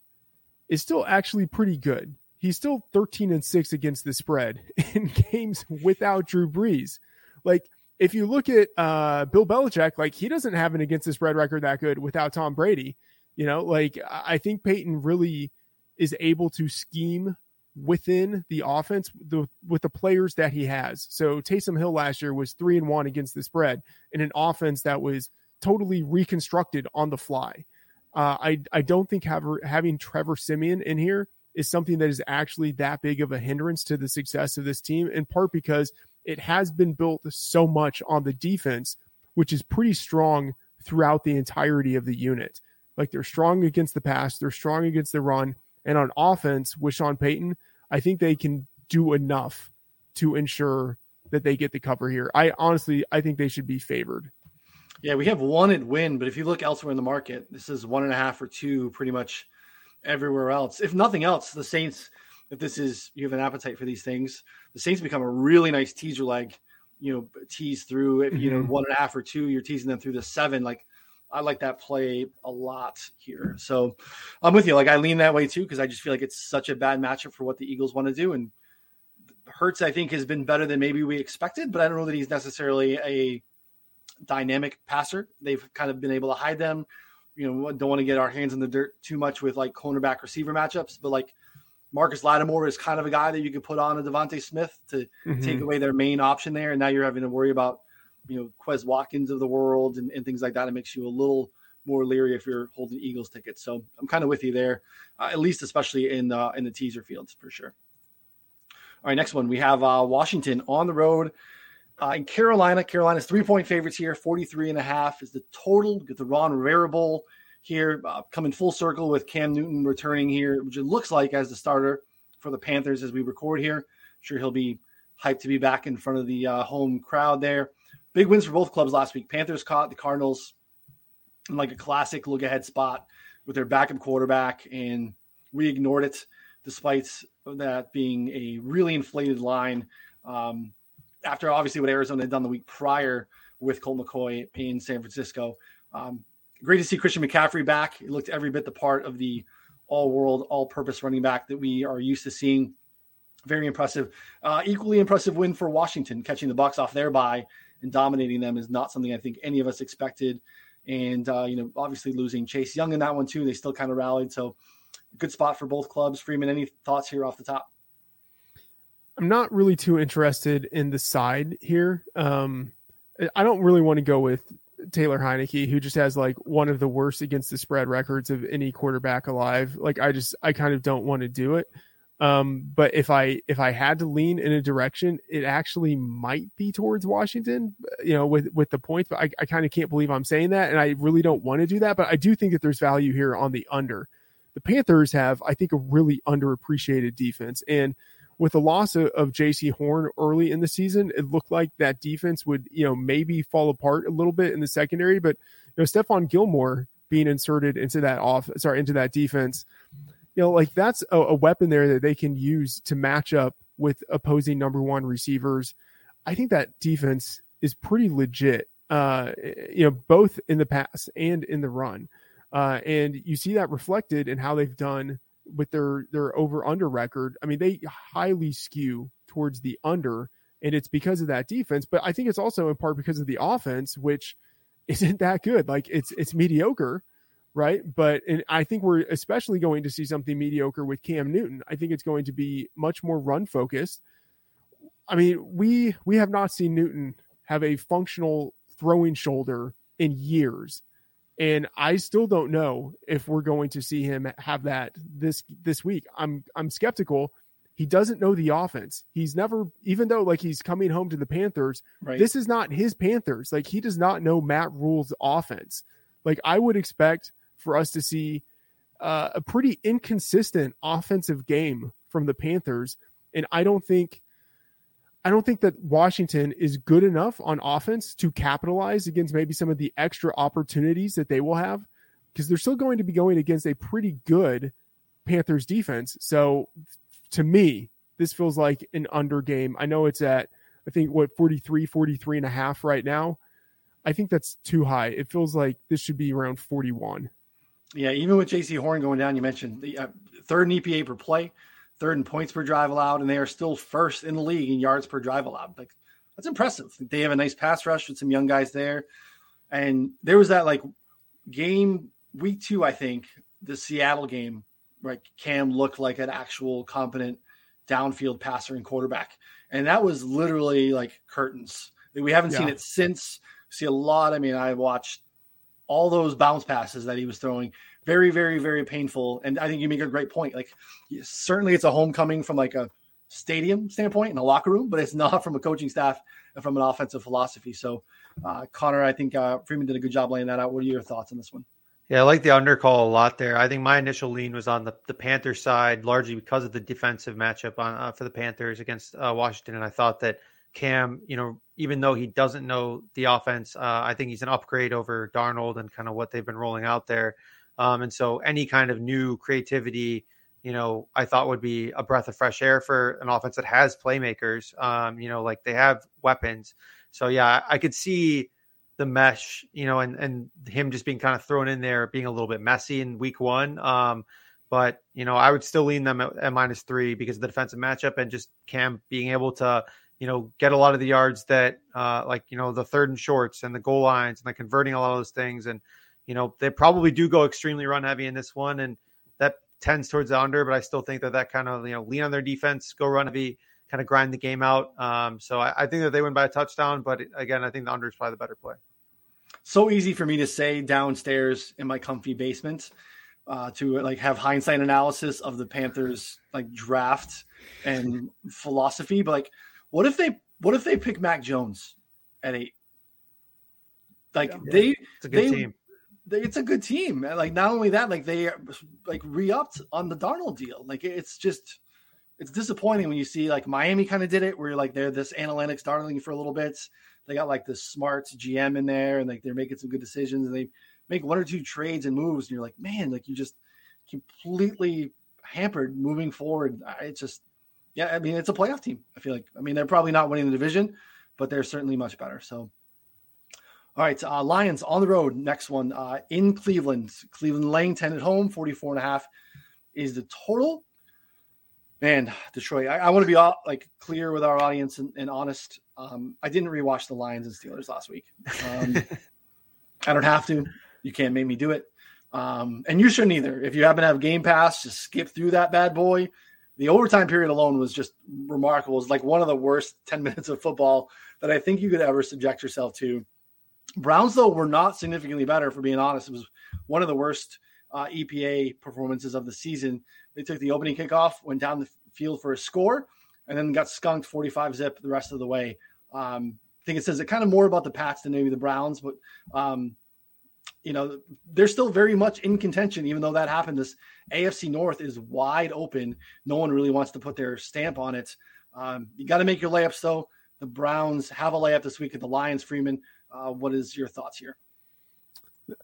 Speaker 3: is still actually pretty good he's still 13 and 6 against the spread in games without Drew Brees. Like if you look at uh, Bill Belichick, like he doesn't have an against the spread record that good without Tom Brady. You know, like I think Payton really is able to scheme within the offense the, with the players that he has. So Taysom Hill last year was three and one against the spread in an offense that was totally reconstructed on the fly. Uh, I I don't think have, having Trevor Siemian in here is something that is actually that big of a hindrance to the success of this team. In part because it has been built so much on the defense, which is pretty strong throughout the entirety of the unit. Like they're strong against the pass, they're strong against the run, and on offense with Sean Payton, I think they can do enough to ensure that they get the cover here. I honestly, I think they should be favored.
Speaker 1: Yeah, we have one at win, but if you look elsewhere in the market, this is one and a half or two pretty much everywhere else. If nothing else, the Saints, if this is you have an appetite for these things, the Saints become a really nice teaser leg, you know, tease through if you know mm-hmm. one and a half or two, you're teasing them through the seven. Like I like that play a lot here. So I'm with you. Like I lean that way too because I just feel like it's such a bad matchup for what the Eagles want to do. And Hurts, I think, has been better than maybe we expected, but I don't know that he's necessarily a dynamic passer. They've kind of been able to hide them. You know, don't want to get our hands in the dirt too much with like cornerback receiver matchups, but like Marcus Lattimore is kind of a guy that you could put on a DeVonta Smith to mm-hmm. take away their main option there. And now you're having to worry about you know Quez Watkins of the world and, and things like that. It makes you a little more leery if you're holding Eagles tickets. So I'm kind of with you there, uh, at least especially in uh, in the teaser fields for sure. All right, next one we have uh, Washington on the road uh, in Carolina. Carolina's three point favorites here, 43 and a half is the total. Get the Ron Rivera Bowl here, uh, coming full circle with Cam Newton returning here, which it looks like as the starter for the Panthers as we record here. I'm sure he'll be hyped to be back in front of the uh, home crowd there. Big wins for both clubs last week. Panthers caught the Cardinals in like a classic look ahead spot with their backup quarterback, and we ignored it despite that being a really inflated line. Um, after obviously what Arizona had done the week prior with Colt McCoy in San Francisco. Um, great to see Christian McCaffrey back. He looked every bit the part of the all world, all purpose running back that we are used to seeing. Very impressive. Uh, equally impressive win for Washington, catching the Bucs off their bye and dominating them is not something I think any of us expected. And uh, you know, obviously losing Chase Young in that one too, they still kind of rallied. So, good spot for both clubs. Freedman, any thoughts here off the top?
Speaker 3: I'm not really too interested in the side here. Um, I don't really want to go with Taylor Heinicke, who just has like one of the worst against the spread records of any quarterback alive. Like I just I kind of don't want to do it. Um, but if I if I had to lean in a direction, it actually might be towards Washington, you know, with with the points. But I, I kind of can't believe I'm saying that, and I really don't want to do that. But I do think that there's value here on the under. The Panthers have, I think, a really underappreciated defense, and with the loss of, of Jaycee Horn early in the season, it looked like that defense would, you know, maybe fall apart a little bit in the secondary. But you know, Stephon Gilmore being inserted into that off, sorry, into that defense you know, like that's a, a weapon there that they can use to match up with opposing number one receivers. I think that defense is pretty legit. Uh, you know, both in the pass and in the run. Uh, and you see that reflected in how they've done with their their over under record. I mean, they highly skew towards the under, and it's because of that defense. But I think it's also in part because of the offense, which isn't that good. Like it's it's mediocre right? But and I think we're especially going to see something mediocre with Cam Newton. I think it's going to be much more run focused. I mean, we we have not seen Newton have a functional throwing shoulder in years. And I still don't know if we're going to see him have that this this week. I'm I'm skeptical. He doesn't know the offense. He's never, even though like he's coming home to the Panthers, right. this is not his Panthers. Like he does not know Matt Rhule's offense. Like I would expect for us to see uh, a pretty inconsistent offensive game from the Panthers. And I don't think I don't think that Washington is good enough on offense to capitalize against maybe some of the extra opportunities that they will have because they're still going to be going against a pretty good Panthers defense. So to me, this feels like an under game. I know it's at I think what 43 43 and a half right now. I think that's too high. It feels like this should be around 41.
Speaker 1: Yeah, even with Jaycee Horn going down, you mentioned the uh, third in EPA per play, third in points per drive allowed, and they are still first in the league in yards per drive allowed. Like that's impressive. They have a nice pass rush with some young guys there, and there was that like game week two, I think the Seattle game, right? Cam looked like an actual competent downfield passer and quarterback, and that was literally like curtains. We haven't yeah. seen it since. See a lot. I mean, I watched all those bounce passes that he was throwing. Very, very, very painful. And I think you make a great point. Like, certainly, it's a homecoming from like a stadium standpoint in a locker room, but it's not from a coaching staff and from an offensive philosophy. So, uh, Connor, I think uh, Freedman did a good job laying that out. What are your thoughts on this one?
Speaker 4: Yeah, I like the under call a lot there. I think my initial lean was on the, the Panthers side, largely because of the defensive matchup on uh, for the Panthers against uh, Washington, and I thought that Cam, you know, even though he doesn't know the offense, uh, I think he's an upgrade over Darnold and kind of what they've been rolling out there. Um, and so any kind of new creativity, you know, I thought would be a breath of fresh air for an offense that has playmakers. Um, you know, like they have weapons. So yeah, I could see the mesh, you know, and and him just being kind of thrown in there, being a little bit messy in week one. Um, but you know, I would still lean them at, at minus three because of the defensive matchup and just Cam being able to you know, get a lot of the yards that, uh, like, you know, the third and shorts and the goal lines and like converting a lot of those things. And, you know, they probably do go extremely run heavy in this one. And that tends towards the under, but I still think that that kind of, you know, lean on their defense, go run heavy, kind of grind the game out. Um, so I, I think that they win by a touchdown, but again, I think the under is probably the better play.
Speaker 1: So easy for me to say downstairs in my comfy basement uh, to like have hindsight analysis of the Panthers like draft and philosophy, but like what if they what if they pick Mac Jones at eight? Like yeah, they,
Speaker 4: it's a good
Speaker 1: they,
Speaker 4: team.
Speaker 1: It's a good team. Like not only that, like they like re-upped on the Darnold deal. Like it's just it's disappointing when you see like Miami kind of did it, where like they're this analytics darling for a little bit. They got like this smart GM in there, and like they're making some good decisions. And they make one or two trades and moves, and you're like, man, like you just completely hampered moving forward. It's just yeah, I mean, it's a playoff team. I feel like. I mean, they're probably not winning the division, but they're certainly much better. So, all right, uh, Lions on the road. Next one uh, in Cleveland. Cleveland laying 10 at home, 44 and a half is the total. Man, Detroit, I, I want to be all, like clear with our audience and, and honest. Um, I didn't rewatch the Lions and Steelers last week. Um, I don't have to. You can't make me do it. Um, and you shouldn't either. If you happen to have Game Pass, just skip through that bad boy the overtime period alone was just remarkable. It's like one of the worst 10 minutes of football that I think you could ever subject yourself to. Browns, though, were not significantly better, for being honest. It was one of the worst uh, EPA performances of the season. They took the opening kickoff, went down the field for a score, and then got skunked 45 zip the rest of the way. Um, I think it says it kind of more about the Pats than maybe the Browns, but um, you know, they're still very much in contention, even though that happened. This AFC North is wide open. No one really wants to put their stamp on it. Um, you got to make your layups, though. The Browns have a layup this week at the Lions. Freedman, uh, what is your thoughts here?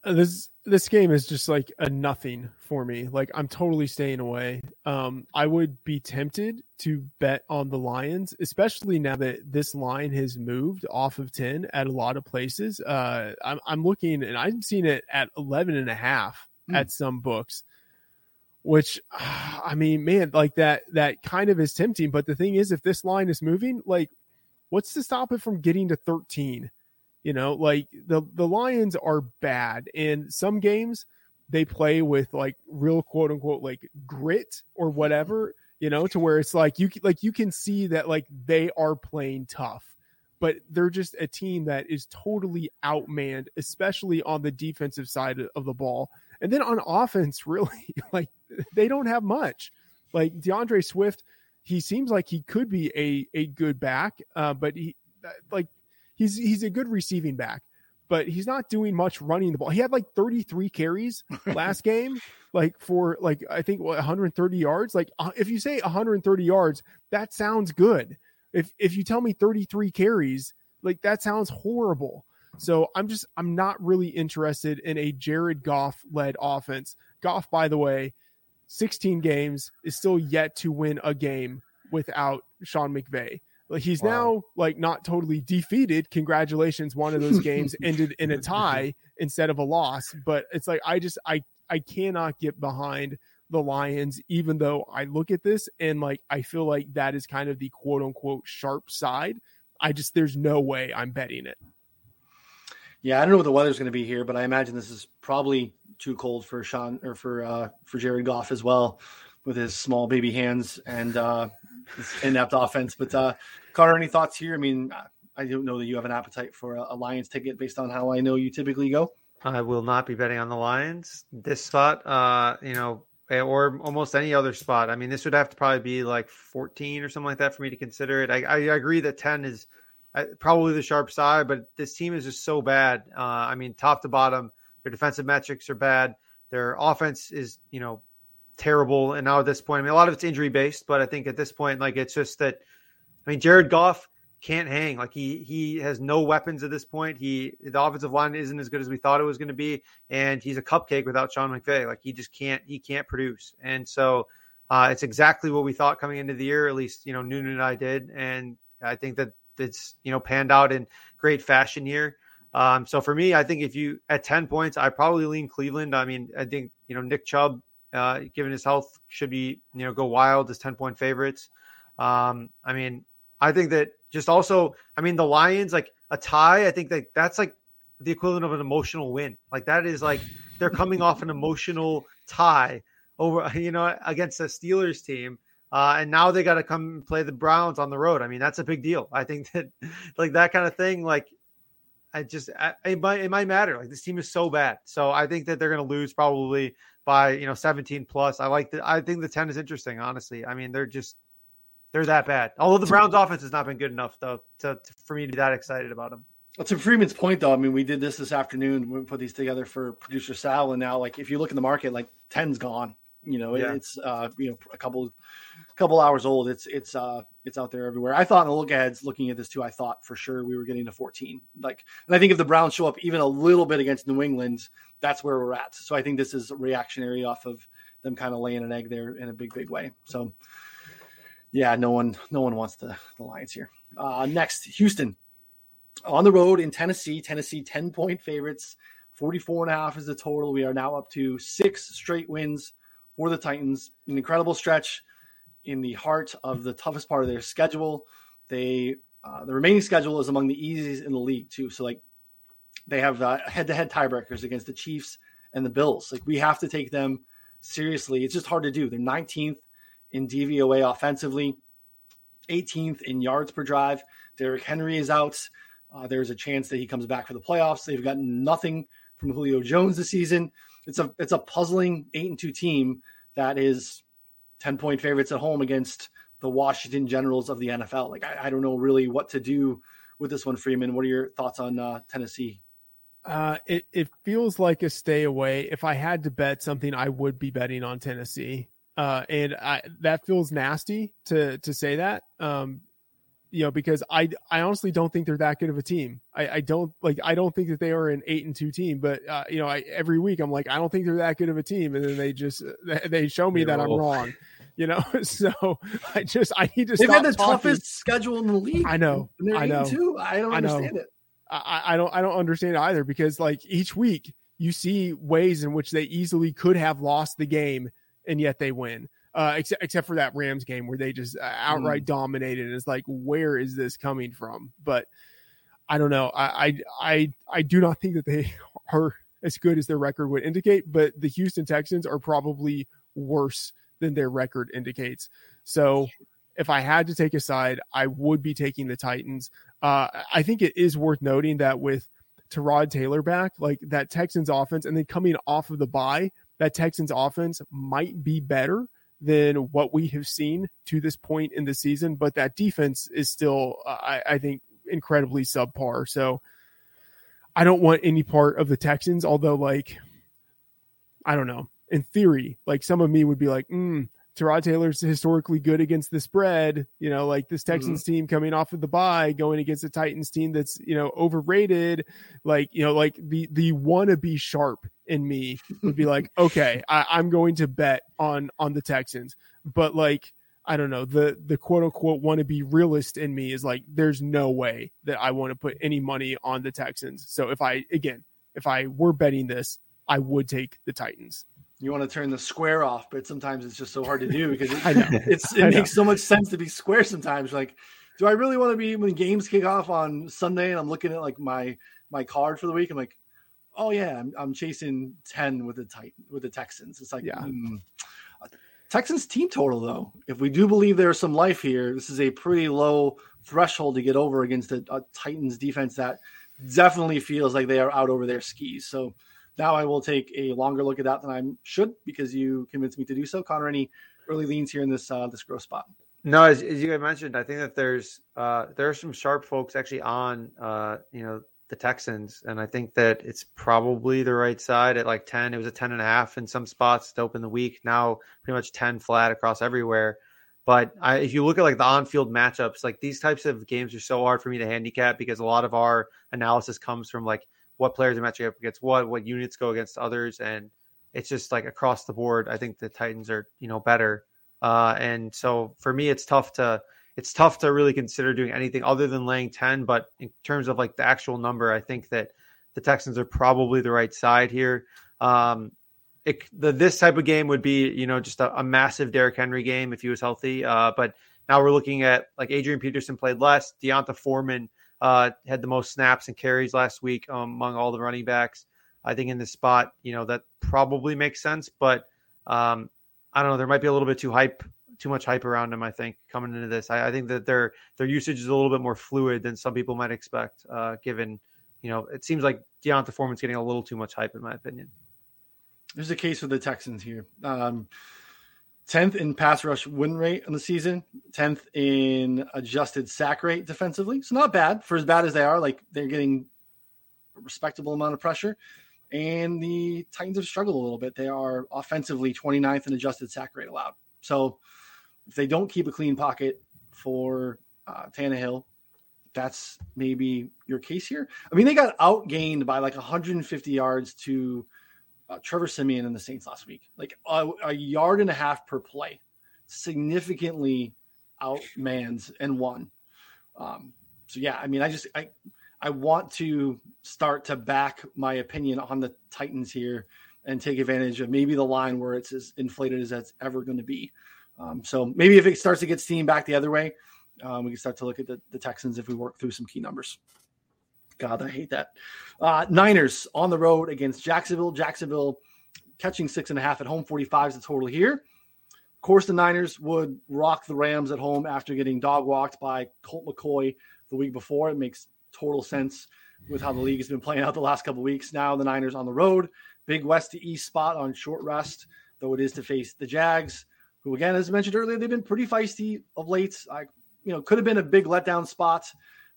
Speaker 3: Uh, this this game is just like a nothing for me. Like I'm totally staying away. Um, I would be tempted to bet on the Lions, especially now that this line has moved off of 10 at a lot of places. Uh, I'm, I'm looking and I've seen it at 11 and a half mm. at some books, which I mean, man, like that, that kind of is tempting. But the thing is, if this line is moving, like what's to stop it from getting to 13? You know, like the the Lions are bad, and some games they play with like real quote unquote like grit or whatever. You know, to where it's like you like you can see that like they are playing tough, but they're just a team that is totally outmanned, especially on the defensive side of the ball. And then on offense, really, like they don't have much. Like D'Andre Swift, he seems like he could be a a good back, uh, but he like he's he's a good receiving back, but he's not doing much running the ball. He had like 33 carries last game, like for like I think what, 130 yards. Like uh, if you say 130 yards, that sounds good. If if you tell me 33 carries, like that sounds horrible. So I'm just I'm not really interested in a Jared Goff led offense. Goff, by the way, 16 games is still yet to win a game without Sean McVay. He's wow. now like not totally defeated. Congratulations, one of those games ended in a tie instead of a loss. But it's like I just I I cannot get behind the Lions, even though I look at this and like I feel like that is kind of the quote unquote sharp side. I just there's no way I'm betting it.
Speaker 1: Yeah, I don't know what the weather's going to be here, but I imagine this is probably too cold for Sean or for uh, for Jared Goff as well, with his small baby hands and uh, inept offense. But uh, Carter, any thoughts here? I mean, I don't know that you have an appetite for a, a Lions ticket based on how I know you typically go.
Speaker 4: I will not be betting on the Lions this spot. Uh, you know, or almost any other spot. I mean, this would have to probably be like 14 or something like that for me to consider it. I, I agree that 10 is uh, probably the sharp side, but this team is just so bad. Uh, I mean, top to bottom, their defensive metrics are bad. Their offense is, you know, terrible. And now at this point, I mean, a lot of it's injury based, but I think at this point, like it's just that. I mean, Jared Goff can't hang. Like he he has no weapons at this point. He the offensive line isn't as good as we thought it was going to be, and he's a cupcake without Sean McVay. Like he just can't he can't produce. And so uh, it's exactly what we thought coming into the year. At least you know Noonan and I did, and I think that it's you know panned out in great fashion here. Um, so for me, I think if you at ten points, I probably lean Cleveland. I mean, I think you know Nick Chubb, uh, given his health, should be you know go wild as ten point favorites. Um, I mean, I think that just also, I mean, the Lions like a tie. I think that that's like the equivalent of an emotional win. Like that is like they're coming off an emotional tie over you know against the Steelers team. Uh, and now they got to come play the Browns on the road. I mean, that's a big deal. I think that, like that kind of thing, like I just I, it might it might matter. Like this team is so bad, so I think that they're going to lose probably by you know 17 plus. I like the I think the 10 is interesting. Honestly, I mean they're just they're that bad. Although the Browns' offense has not been good enough though to, to for me to be that excited about them.
Speaker 1: Well, to Freedman's point, though, I mean, we did this this afternoon. We put these together for producer Sal, and now, like, if you look in the market, like 10's gone. You know, yeah. it's uh, you know, a couple couple hours old. It's it's uh it's out there everywhere. I thought in the look aheads, looking at this too, I thought for sure we were getting to 14. Like, and I think if the Browns show up even a little bit against New England, that's where we're at. So I think this is reactionary off of them kind of laying an egg there in a big, big way. So yeah, no one no one wants the, the Lions here. Uh, next, Houston on the road in Tennessee. Tennessee 10 point favorites. 44 and a half is the total. We are now up to six straight wins for the Titans. An incredible stretch in the heart of the toughest part of their schedule. They uh, the remaining schedule is among the easiest in the league too. So like they have head to head tiebreakers against the Chiefs and the Bills. Like we have to take them seriously. It's just hard to do. They're 19th in DVOA offensively, 18th in yards per drive. Derrick Henry is out. Uh, there's a chance that he comes back for the playoffs. They've gotten nothing from Julio Jones this season. It's a it's a puzzling eight and two team that is 10 point favorites at home against the Washington Generals of the NFL. Like I, I don't know really what to do with this one, Freedman. What are your thoughts on uh, Tennessee?
Speaker 3: Uh, it it feels like a stay away. If I had to bet something, I would be betting on Tennessee. Uh, and I, that feels nasty to to say that. Um, you know, because I I honestly don't think they're that good of a team. I, I don't like I don't think that they are an eight and two team. But uh, you know, I, every week I'm like I don't think they're that good of a team, and then they just they show me that I'm wrong. You know, so I just I need to.
Speaker 1: They've
Speaker 3: had
Speaker 1: the talking. toughest schedule in the league.
Speaker 3: I know.
Speaker 1: I
Speaker 3: know.
Speaker 1: Too. I don't I understand it.
Speaker 3: I, I don't I don't understand either because like each week you see ways in which they easily could have lost the game and yet they win. Uh, except except for that Rams game where they just uh, outright mm. dominated. It's like, where is this coming from? But I don't know. I, I I I do not think that they are as good as their record would indicate. But the Houston Texans are probably worse than their record indicates. So if I had to take a side, I would be taking the Titans. Uh, I think it is worth noting that with Tyrod Taylor back, like that Texans offense, and then coming off of the bye, that Texans offense might be better than what we have seen to this point in the season, but that defense is still, uh, I, I think, incredibly subpar. So I don't want any part of the Texans, although, like, I don't know. In theory, like some of me would be like, mm, Tyrod Taylor's historically good against the spread. You know, like this Texans mm-hmm. team coming off of the bye, going against a Titans team that's you know overrated. Like you know, like the the wannabe sharp in me would be like, okay, I, I'm going to bet on on the Texans, but like. I don't know the the quote unquote want to be realist in me is like there's no way that I want to put any money on the Texans. So if I again if I were betting this, I would take the Titans
Speaker 1: you want to turn the square off, but sometimes it's just so hard to do because it, I know. it's it makes so much sense to be square sometimes. Like, do I really want to be when games kick off on Sunday and I'm looking at like my my card for the week? I'm like, oh yeah, I'm, I'm chasing ten with the tight with the Texans. It's like, yeah. Mm. Texans team total though. If we do believe there's some life here, this is a pretty low threshold to get over against a, a Titans defense that definitely feels like they are out over their skis. So now I will take a longer look at that than I should because you convinced me to do so. Connor, any early leans here in this uh, this growth spot?
Speaker 4: No, as, as you mentioned, I think that there's uh, there are some sharp folks actually on uh, you know the Texans, and I think that it's probably the right side at like ten. It was a ten and a half in some spots to open the week. Now pretty much ten flat across everywhere. But I, if you look at like the on-field matchups, like these types of games are so hard for me to handicap because a lot of our analysis comes from like what players are matching up against what, what units go against others, and it's just like across the board. I think the Titans are you know better, uh, and so for me, it's tough to it's tough to really consider doing anything other than laying ten. But in terms of like the actual number, I think that the Texans are probably the right side here. Um, it, the, this type of game would be, you know, just a, a massive Derrick Henry game if he was healthy. Uh, but now we're looking at like Adrian Peterson played less. D'Onta Foreman uh, had the most snaps and carries last week um, among all the running backs. I think in this spot, you know, that probably makes sense. But um, I don't know. There might be a little bit too hype, too much hype around him. I think coming into this, I, I think that their their usage is a little bit more fluid than some people might expect. Uh, given, you know, it seems like D'Onta Foreman's getting a little too much hype in my opinion.
Speaker 1: There's a case for the Texans here. Um, 10th in pass rush win rate in the season, 10th in adjusted sack rate defensively. So not bad for as bad as they are. Like they're getting a respectable amount of pressure. And the Titans have struggled a little bit. They are offensively 29th in adjusted sack rate allowed. So if they don't keep a clean pocket for uh, Tannehill, that's maybe your case here. I mean, they got outgained by like 150 yards to uh, Trevor Siemian and the Saints last week, like a, a, yard and a half per play, significantly outmanned and won. Um, so yeah, I mean, I just I I want to start to back my opinion on the Titans here and take advantage of maybe the line where it's as inflated as it's ever going to be. Um, so maybe if it starts to get steam back the other way, um, we can start to look at the, the Texans if we work through some key numbers. God, I hate that. Uh, Niners on the road against Jacksonville. Jacksonville catching six and a half at home, 45 is the total here. Of course, the Niners would rock the Rams at home after getting dog walked by Colt McCoy the week before. It makes total sense with how the league has been playing out the last couple weeks. Now the Niners on the road, big west to east spot on short rest, though it is to face the Jags, who again, as mentioned earlier, they've been pretty feisty of late. I, you know, could have been a big letdown spot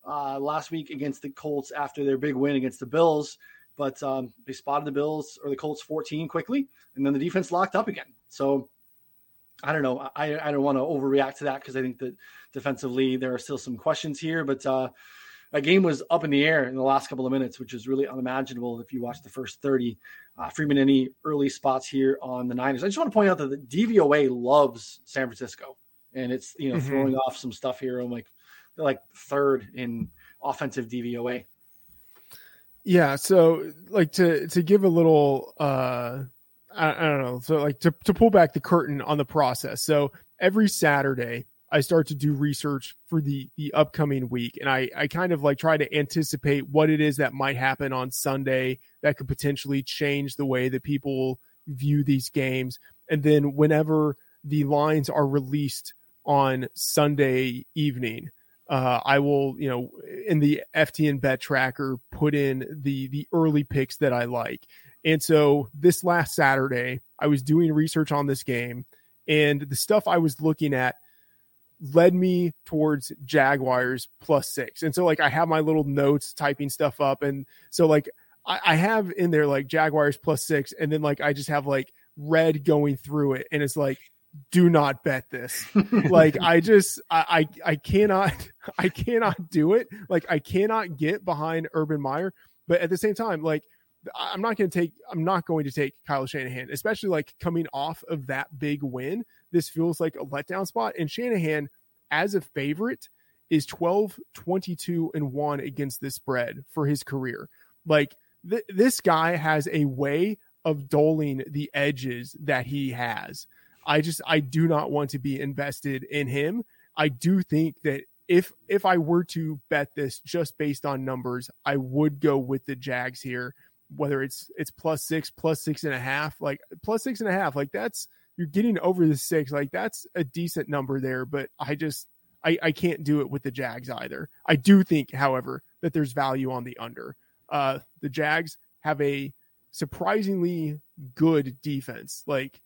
Speaker 1: uh, last week against the Colts after their big win against the Bills. But um, they spotted the Bills or the Colts 14 quickly, and then the defense locked up again. So I don't know. I, I don't want to overreact to that because I think that defensively there are still some questions here. But uh, a game was up in the air in the last couple of minutes, which is really unimaginable if you watch the first 30. Uh, Freedman, any early spots here on the Niners? I just want to point out that the DVOA loves San Francisco, and it's you know mm-hmm. throwing off some stuff here. I'm like, like third in offensive DVOA.
Speaker 3: Yeah, so like to to give a little uh I, I don't know, so like to to pull back the curtain on the process. So every Saturday I start to do research for the the upcoming week and I I kind of like try to anticipate what it is that might happen on Sunday that could potentially change the way that people view these games and then whenever the lines are released on Sunday evening uh, I will, you know, in the FTN bet tracker, put in the the early picks that I like. And so this last Saturday, I was doing research on this game, and the stuff I was looking at led me towards Jaguars plus six. And so, like, I have my little notes typing stuff up, and so like I, I have in there like Jaguars plus six, and then like I just have like red going through it, and it's like do not bet this. like I just I, I I cannot I cannot do it. Like I cannot get behind Urban Meyer, but at the same time, like I'm not going to take I'm not going to take Kyle Shanahan, especially like coming off of that big win. This feels like a letdown spot and Shanahan as a favorite is 12 22 and 1 against this spread for his career. Like th- this guy has a way of doling the edges that he has. I just I do not want to be invested in him. I do think that if if I were to bet this just based on numbers, I would go with the Jags here whether it's it's plus six, plus six and a half, like plus six and a half, like that's you're getting over the six, like that's a decent number there. But I just I, I can't do it with the Jags either. I do think, however, that there's value on the under. Uh, the Jags have a surprisingly good defense. Like,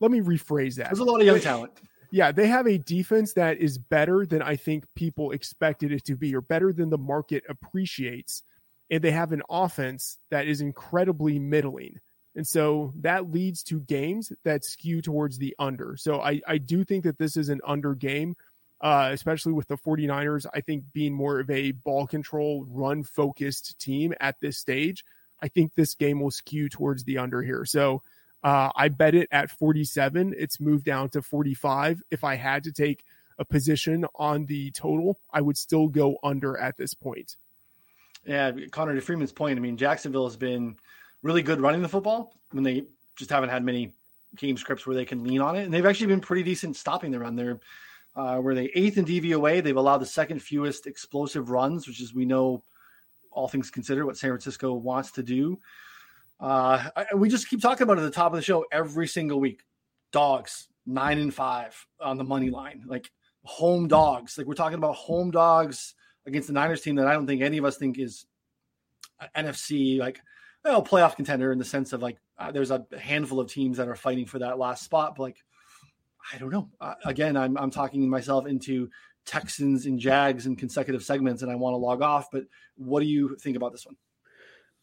Speaker 3: let me rephrase that.
Speaker 1: There's a lot of young talent.
Speaker 3: Yeah, they have a defense that is better than I think people expected it to be, or better than the market appreciates. And they have an offense that is incredibly middling. And so that leads to games that skew towards the under. So I, I do think that this is an under game, uh, especially with the 49ers. I think being more of a ball control, run focused team at this stage, I think this game will skew towards the under here. So uh, I bet it at 47. It's moved down to 45. If I had to take a position on the total, I would still go under at this point.
Speaker 1: Yeah, Connor to Freedman's point, I mean, Jacksonville has been really good running the football when they just haven't had many game scripts where they can lean on it. And they've actually been pretty decent stopping the run. They're uh, where they eighth in DVOA. They've allowed the second fewest explosive runs, which is we know all things considered what San Francisco wants to do. Uh, I, we just keep talking about it at the top of the show every single week. Dogs nine and five on the money line, like home dogs. Like we're talking about home dogs against the Niners team that I don't think any of us think is NFC like well, playoff contender in the sense of like uh, there's a handful of teams that are fighting for that last spot, but like I don't know. Uh, again, I'm I'm talking myself into Texans and Jags in consecutive segments, and I want to log off. But what do you think about this one?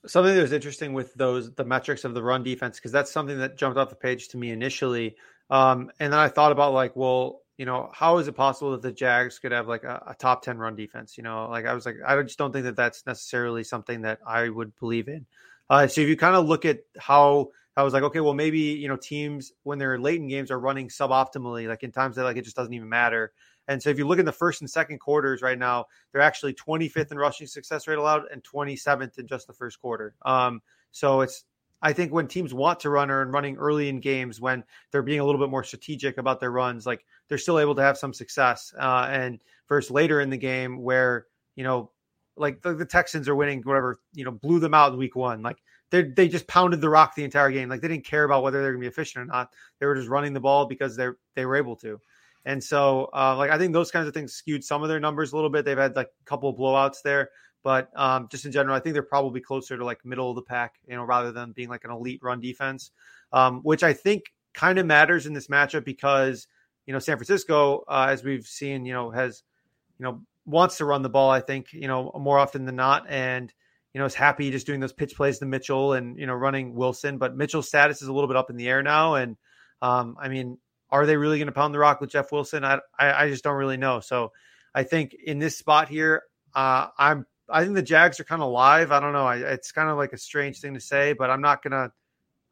Speaker 4: Something that was interesting with those the metrics of the run defense because that's something that jumped off the page to me initially, um, and then I thought about like, well, you know, how is it possible that the Jags could have like a, a, top 10 run defense? You know, like I was like, I just don't think that that's necessarily something that I would believe in. Uh, so if you kind of look at how I was like, okay, well, maybe, you know, teams when they're late in games are running suboptimally, like in times that like it just doesn't even matter. And so if you look in the first and second quarters right now, they're actually 25th in rushing success rate allowed and 27th in just the first quarter. Um, so it's I think when teams want to run or running early in games, when they're being a little bit more strategic about their runs, like they're still able to have some success. Uh, and versus later in the game where, you know, like the, the, Texans are winning, whatever, you know, blew them out in week one. Like they they just pounded the rock the entire game. Like they didn't care about whether they're gonna be efficient or not. They were just running the ball because they're they were able to. And so, uh, like I think those kinds of things skewed some of their numbers a little bit. They've had like a couple of blowouts there. But um, just in general, I think they're probably closer to like middle of the pack, you know, rather than being like an elite run defense, um, which I think kind of matters in this matchup because you know San Francisco, uh, as we've seen, you know, has you know wants to run the ball. I think you know more often than not, and you know is happy just doing those pitch plays to Mitchell and you know running Wilson. But Mitchell's status is a little bit up in the air now, and um, I mean, are they really going to pound the rock with Jeff Wilson? I, I, I just don't really know. So I think in this spot here, uh, I'm I think the Jags are kind of live. I don't know. I, it's kind of like a strange thing to say, but I'm not gonna.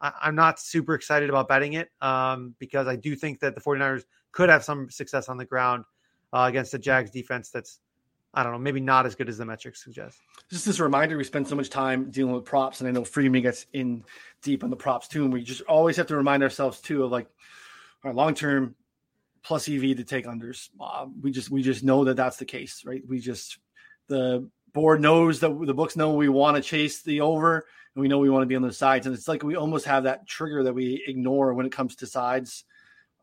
Speaker 4: I, I'm not super excited about betting it um, because I do think that the 49ers could have some success on the ground uh, against the Jags defense. That's I don't know, maybe not as good as the metrics suggest.
Speaker 1: Just as a reminder, we spend so much time dealing with props, and I know Freedman gets in deep on the props too. And we just always have to remind ourselves too of like our long term plus EV to take unders. Uh, we just we just know that that's the case, right? We just the board knows that the books know we want to chase the over and we know we want to be on the sides. And it's like we almost have that trigger that we ignore when it comes to sides,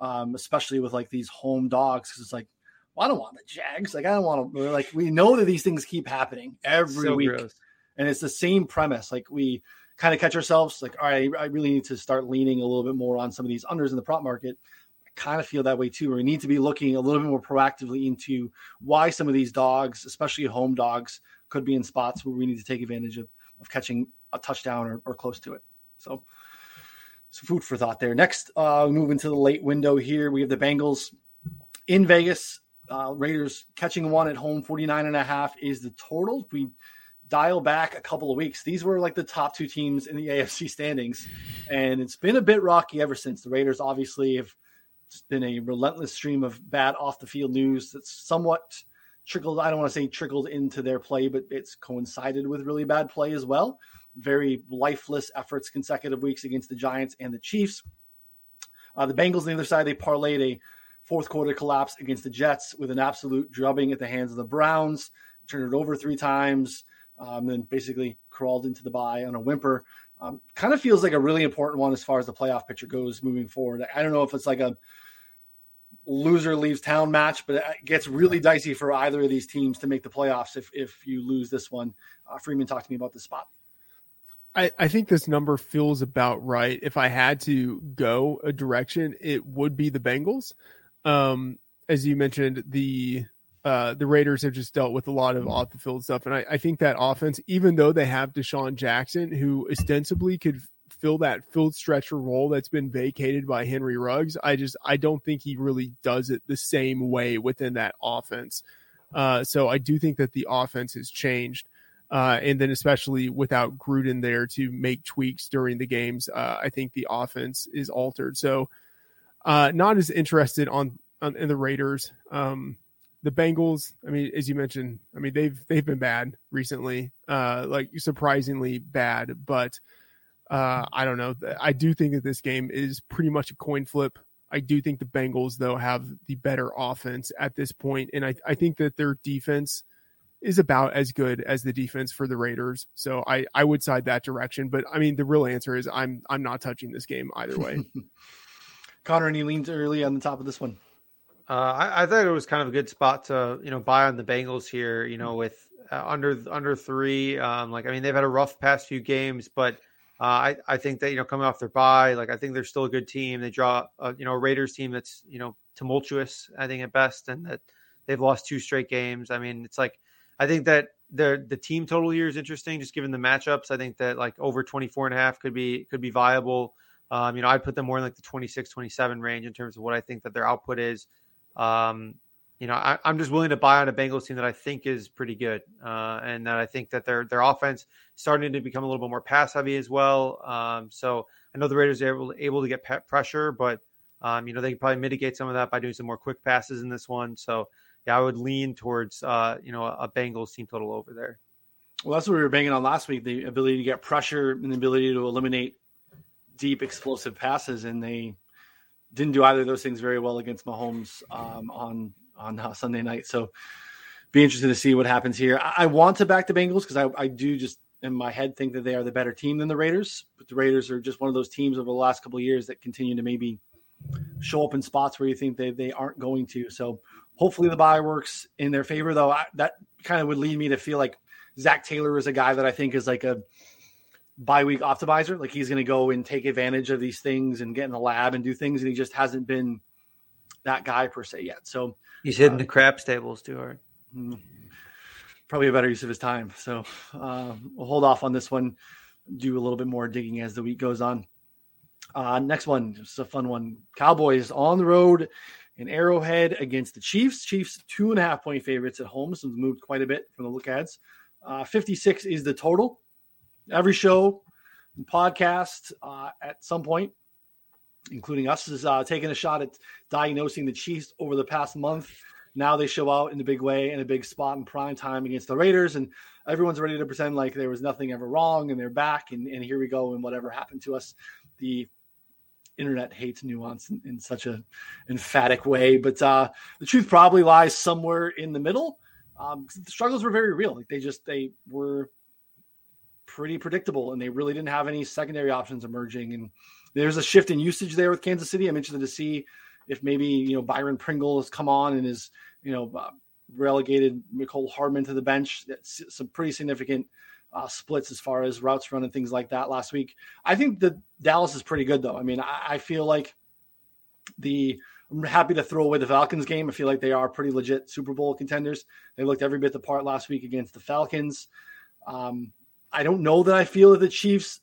Speaker 1: um, especially with like these home dogs. Cause it's like, well, I don't want the Jags. Like, I don't want to, like, we know that these things keep happening every so week. Gross. And it's the same premise. Like, we kind of catch ourselves like, all right, I really need to start leaning a little bit more on some of these unders in the prop market I kind of feel that way too. We need to be looking a little bit more proactively into why some of these dogs, especially home dogs, could be in spots where we need to take advantage of, of catching a touchdown or, or close to it. So, some food for thought there. Next, uh, we move into the late window here. We have the Bengals in Vegas. Uh, Raiders catching one at home, 49 and a half is the total. We dial back a couple of weeks. These were like the top two teams in the AFC standings, and it's been a bit rocky ever since. The Raiders obviously have been a relentless stream of bad off the field news that's somewhat trickled, I don't want to say trickled into their play, but it's coincided with really bad play as well. Very lifeless efforts consecutive weeks against the Giants and the Chiefs. Uh, the Bengals on the other side, they parlayed a fourth quarter collapse against the Jets with an absolute drubbing at the hands of the Browns, turned it over three times, um, and basically crawled into the bye on a whimper. Um, kind of feels like a really important one as far as the playoff picture goes moving forward. I don't know if it's like a loser leaves town match, but it gets really dicey for either of these teams to make the playoffs if if you lose this one. Uh, Freedman, talk to me about this spot.
Speaker 3: I, I think this number feels about right. If I had to go a direction, it would be the Bengals. Um, as you mentioned, the uh, the Raiders have just dealt with a lot of off the field stuff, and I, I think that offense, even though they have DeSean Jackson, who ostensibly could fill that field stretcher role that's been vacated by Henry Ruggs. I just I don't think he really does it the same way within that offense. Uh, so I do think that the offense has changed. Uh, and then especially without Gruden there to make tweaks during the games, uh, I think the offense is altered. So uh, not as interested on, on in the Raiders. Um, the Bengals, I mean, as you mentioned, I mean they've they've been bad recently, uh, like surprisingly bad. But uh, I don't know. I do think that this game is pretty much a coin flip. I do think the Bengals though have the better offense at this point, and I I think that their defense is about as good as the defense for the Raiders. So I I would side that direction. But I mean, the real answer is I'm I'm not touching this game either way.
Speaker 1: Connor, any leans early on the top of this one?
Speaker 4: Uh, I, I, thought it was kind of a good spot to you know buy on the Bengals here. You know, with uh, under under three, um, like I mean they've had a rough past few games, but uh, I I think that you know coming off their bye, like I think they're still a good team. They draw a, you know a Raiders team that's you know tumultuous, I think at best, and that they've lost two straight games. I mean, it's like I think that the the team total here is interesting, just given the matchups. I think that like over 24 and a half could be could be viable. Um, you know, I'd put them more in like the 26, 27 range in terms of what I think that their output is. Um, you know, I, am just willing to buy on a Bengals team that I think is pretty good, uh, and that I think that their their offense starting to become a little bit more pass heavy as well. Um, so I know the Raiders are able, able to get pressure, but um, you know they can probably mitigate some of that by doing some more quick passes in this one. So yeah, I would lean towards uh, you know a Bengals team total over there.
Speaker 1: Well, that's what we were banging on last week: the ability to get pressure and the ability to eliminate deep, explosive passes, and they didn't do either of those things very well against Mahomes um, on on uh, Sunday night. So, be interested to see what happens here. I, I want to back the Bengals because I, I do just in my head think that they are the better team than the Raiders. But the Raiders are just one of those teams over the last couple of years that continue to maybe show up in spots where you think they, they aren't going to. So hopefully the bye works in their favor, though. I, that kind of would lead me to feel like Zac Taylor is a guy that I think is like a bye week optimizer. Like he's going to go and take advantage of these things and get in the lab and do things, and he just hasn't been that guy per se yet. So
Speaker 4: he's hitting uh, the craps tables too hard. Hmm.
Speaker 1: Probably a better use of his time. So uh, we'll hold off on this one. Do a little bit more digging as the week goes on. Uh, next one, just a fun one. Cowboys on the road in Arrowhead against the Chiefs. Chiefs two and a half point favorites at home, so moved quite a bit from the look ads. Uh, 56 is the total every show and podcast uh, at some point, including us, is uh, taking a shot at diagnosing the Chiefs over the past month. Now they show out in a big way in a big spot in prime time against the Raiders, and everyone's ready to pretend like there was nothing ever wrong and they're back, and, and here we go, and whatever happened to us. The internet hates nuance in, in such a emphatic way, but uh, the truth probably lies somewhere in the middle. Um, the struggles were very real. Like they just they were pretty predictable, and they really didn't have any secondary options emerging. And there's a shift in usage there with Kansas City. I'm interested to see if maybe you know Byron Pringle has come on and is you know uh, relegated Mecole Hardman to the bench. That's some pretty significant uh, splits as far as routes run and things like that last week. I think that Dallas is pretty good though. I mean, I, I feel like the I'm happy to throw away the Falcons game. I feel like they are pretty legit Super Bowl contenders. They looked every bit the part last week against the Falcons. Um, I don't know that I feel that the Chiefs'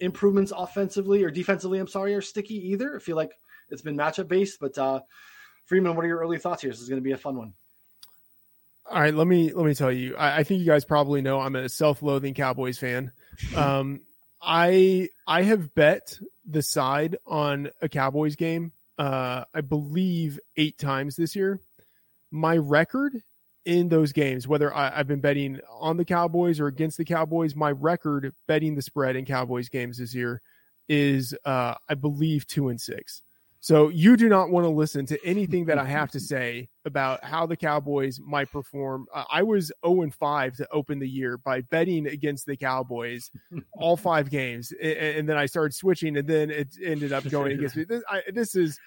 Speaker 1: improvements offensively or defensively, I'm sorry, are sticky either. I feel like it's been matchup based. But uh, Freeman, what are your early thoughts here? This is going to be a fun one.
Speaker 3: All right, let me let me tell you. I, I think you guys probably know I'm a self-loathing Cowboys fan. Um, I I have bet the side on a Cowboys game. Uh, I believe eight times this year. My record in those games, whether I, have been betting on the Cowboys or against the Cowboys, my record betting the spread in Cowboys games this year is, uh, I believe, two and six. So you do not want to listen to anything that I have to say about how the Cowboys might perform. Uh, I was 0 and 5 to open the year by betting against the Cowboys all five games, and, and, then I started switching, and then it ended up going against me. This, I, this is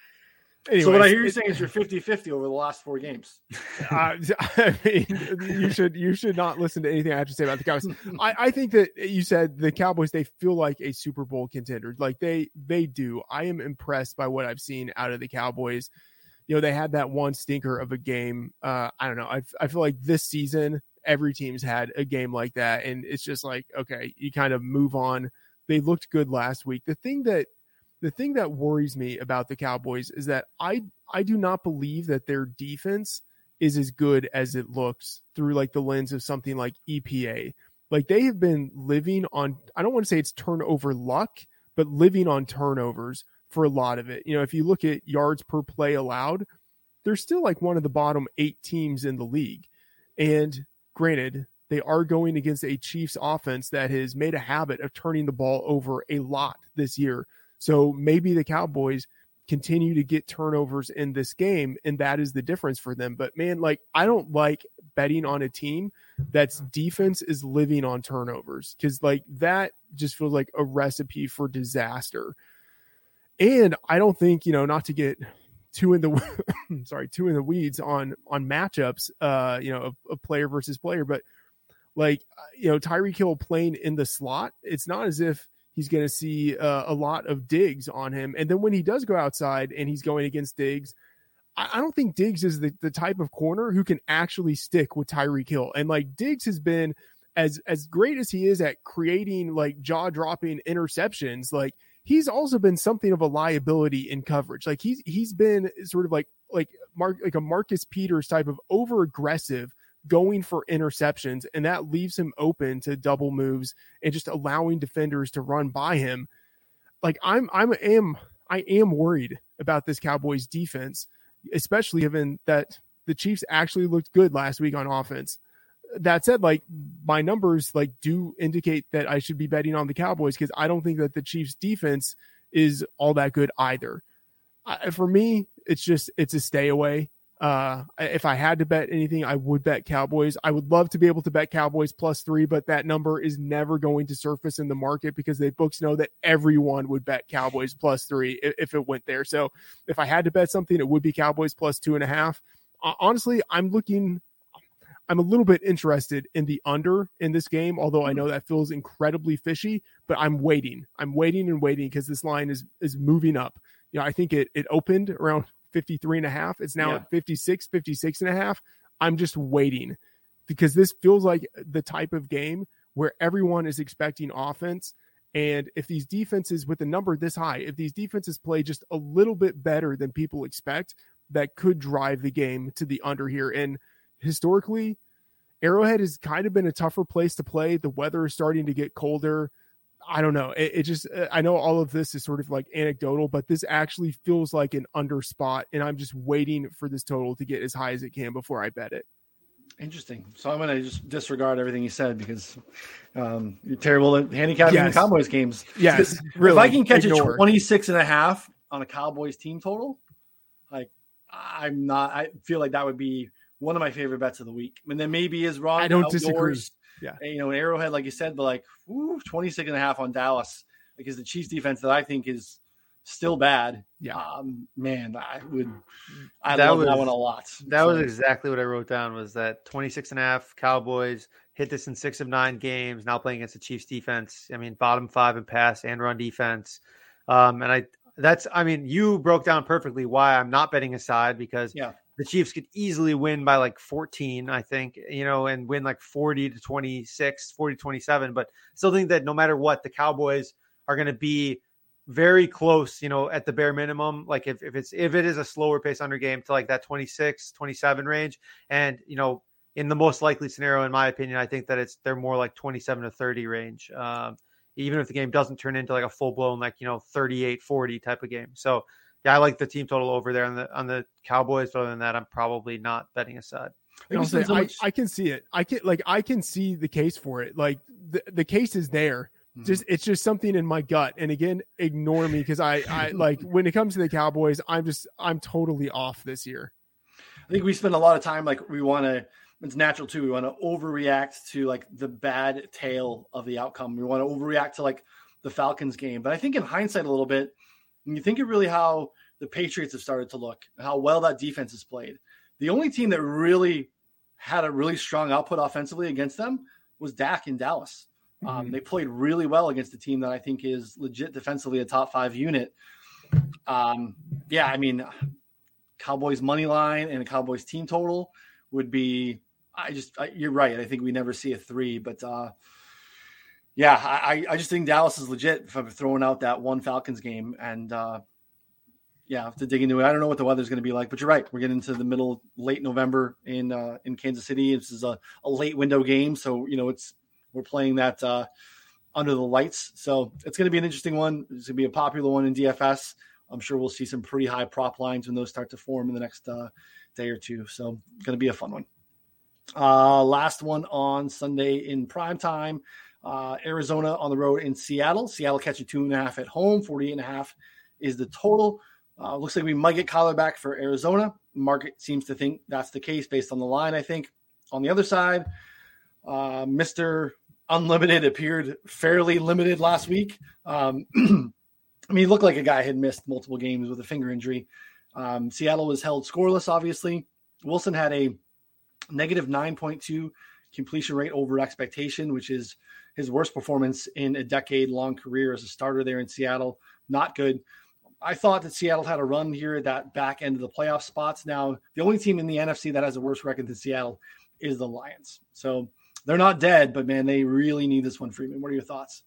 Speaker 1: Anyways, so what I hear you saying is you're 50-50 over the last four games.
Speaker 3: uh, I mean, you should you should not listen to anything I have to say about the Cowboys. I, I think that you said the Cowboys they feel like a Super Bowl contender. Like they they do. I am impressed by what I've seen out of the Cowboys. You know, they had that one stinker of a game. Uh, I don't know. I I feel like this season every team's had a game like that, and it's just like okay, you kind of move on. They looked good last week. The thing that the thing that worries me about the Cowboys is that I I do not believe that their defense is as good as it looks through like the lens of something like EPA. Like they have been living on I don't want to say it's turnover luck, but living on turnovers for a lot of it. You know, if you look at yards per play allowed, they're still like one of the bottom 8 teams in the league. And granted, they are going against a Chiefs offense that has made a habit of turning the ball over a lot this year. So maybe the Cowboys continue to get turnovers in this game, and that is the difference for them. But man, like I don't like betting on a team that's defense is living on turnovers because like that just feels like a recipe for disaster. And I don't think, you know, not to get two in the sorry, two in the weeds on on matchups, uh, you know, a player versus player, but like uh, you know, Tyreek Hill playing in the slot, it's not as if he's going to see uh, a lot of Diggs on him. And then when he does go outside and he's going against Diggs, I, I don't think Diggs is the, the type of corner who can actually stick with Tyreek Hill. And like Diggs has been as as great as he is at creating like jaw dropping interceptions, like he's also been something of a liability in coverage. Like he's he's been sort of like like Mark like a Marcus Peters type of over aggressive going for interceptions, and that leaves him open to double moves and just allowing defenders to run by him. Like I'm, I'm am I am worried about this Cowboys defense, especially given that the Chiefs actually looked good last week on offense. That said, like my numbers like do indicate that I should be betting on the Cowboys because I don't think that the Chiefs defense is all that good either. I, for me, it's just it's a stay away. Uh, if I had to bet anything, I would bet Cowboys. I would love to be able to bet Cowboys plus three, but that number is never going to surface in the market because the books know that everyone would bet Cowboys plus three if, if it went there. So if I had to bet something, it would be Cowboys plus two and a half. Uh, honestly, I'm looking. I'm a little bit interested in the under in this game, although I know that feels incredibly fishy. But I'm waiting. I'm waiting and waiting because this line is is moving up. You know, I think it it opened around 53 and a half. It's now yeah. at 56, 56 and a half. I'm just waiting because this feels like the type of game where everyone is expecting offense. And if these defenses with a number this high, if these defenses play just a little bit better than people expect, that could drive the game to the under here. And historically, Arrowhead has kind of been a tougher place to play. The weather is starting to get colder. I don't know. It, it, just, uh, I know all of this is sort of like anecdotal, but this actually feels like an under spot. And I'm just waiting for this total to get as high as it can before I bet it.
Speaker 1: Interesting. So I'm going to just disregard everything you said because um, you're terrible at handicapping yes. the Cowboys games.
Speaker 3: Yes.
Speaker 1: Really, if I can catch ignore. a 26 and a half on a Cowboys team total, like I'm not, I feel like that would be one of my favorite bets of the week. And then maybe is wrong.
Speaker 3: I don't outdoors. disagree
Speaker 1: yeah. You know, an Arrowhead, like you said, but like whew, 26 and a half on Dallas because the Chiefs defense that I think is still bad.
Speaker 3: Yeah.
Speaker 1: Um, man, I would, I that love was, that one a lot.
Speaker 4: That so. was exactly what I wrote down was that 26 and a half Cowboys hit this in six of nine games, now playing against the Chiefs defense. I mean, bottom five in pass and run defense. Um, and I, that's, I mean, you broke down perfectly why I'm not betting aside because
Speaker 1: yeah
Speaker 4: the Chiefs could easily win by like 14, I think, you know, and win like 40 to 26, 40 to 27. But still think that no matter what, the Cowboys are going to be very close, you know, at the bare minimum. Like if, if it's if it is a slower pace under game to like that 26, 27 range. And, you know, in the most likely scenario, in my opinion, I think that it's they're more like 27 to 30 range. Um, even if the game doesn't turn into like a full blown, like, you know, 38 40 type of game. So yeah, I like the team total over there on the on the Cowboys. But other than that, I'm probably not betting aside.
Speaker 3: I, say, I, I, can see it. I can like I can see the case for it. Like the, the case is there. Mm-hmm. Just it's just something in my gut. And again, ignore me because I I like when it comes to the Cowboys, I'm just I'm totally off this year.
Speaker 1: I think we spend a lot of time like we want to. It's natural too. We want to overreact to like the bad tail of the outcome. We want to overreact to like the Falcons game. But I think in hindsight, a little bit, you think of really how the Patriots have started to look, how well that defense has played, the only team that really had a really strong output offensively against them was Dak in Dallas. Um, mm-hmm. Um, they played really well against a team that I think is legit defensively a top five unit. Um, yeah, I mean, Cowboys money line and a Cowboys team total would be. I just I, you're right. I think we never see a three, but uh, yeah, I, I just think Dallas is legit for throwing out that one Falcons game, and uh, yeah, have to dig into it. I don't know what the weather's going to be like, but you're right. We're getting into the middle, late November in uh, in Kansas City. This is a, a late window game, so you know it's we're playing that uh, under the lights. So it's going to be an interesting one. It's going to be a popular one in DFS. I'm sure we'll see some pretty high prop lines when those start to form in the next uh, day or two. So going to be a fun one. Uh, last one on Sunday in prime time. Uh, Arizona on the road in Seattle. Seattle catching two and a half at home. 48 and a half is the total. Uh, looks like we might get Kyler back for Arizona. Market seems to think that's the case based on the line, I think. On the other side, uh, Mr. Unlimited appeared fairly limited last week. Um, I mean, he looked like a guy had missed multiple games with a finger injury. Um, Seattle was held scoreless, obviously. Wilson had a negative 9.2 completion rate over expectation, which is his worst performance in a decade long career as a starter there in Seattle. Not good. I thought that Seattle had a run here at that back end of the playoff spots. Now, the only team in the NFC that has a worse record than Seattle is the Lions. So they're not dead, but man, they really need this one, Freedman. What are your thoughts?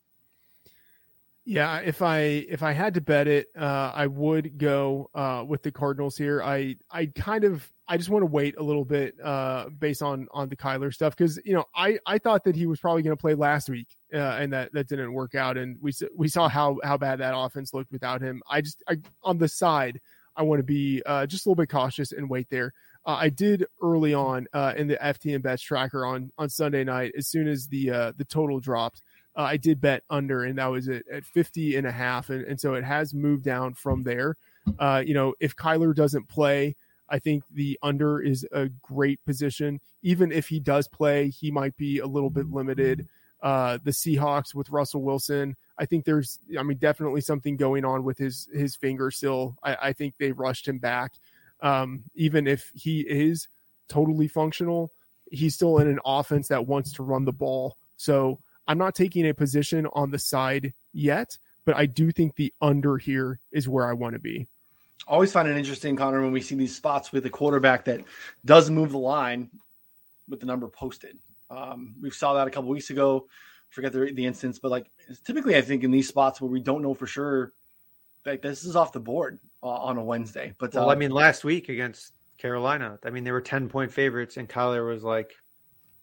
Speaker 3: Yeah, if I if I had to bet it, uh, I would go uh, with the Cardinals here. I I kind of I just want to wait a little bit uh, based on on the Kyler stuff because you know I I thought that he was probably going to play last week uh, and that that didn't work out and we we saw how how bad that offense looked without him. I just I on the side I want to be uh, just a little bit cautious and wait there. Uh, I did early on in the FTN bets tracker on on Sunday night as soon as the the total dropped uh, I did bet under, and that was at, at 50 and a half. And, and so it has moved down from there. Uh, you know, if Kyler doesn't play, I think the under is a great position. Even if he does play, he might be a little bit limited. Uh, the Seahawks with Russell Wilson, I think there's, I mean, definitely something going on with his his finger still. I, I think they rushed him back. Um, even if he is totally functional, he's still in an offense that wants to run the ball. So I'm not taking a position on the side yet, but I do think the under here is where I want to be.
Speaker 1: Always find it interesting, Connor, when we see these spots with a quarterback that does move the line with the number posted. Um, we saw that a couple weeks ago. Forget the, the instance, but like typically, I think in these spots where we don't know for sure, like this is off the board uh, on a Wednesday. But
Speaker 4: well, uh, I mean, last week against Carolina, I mean, they were 10 point favorites, and Kyler was like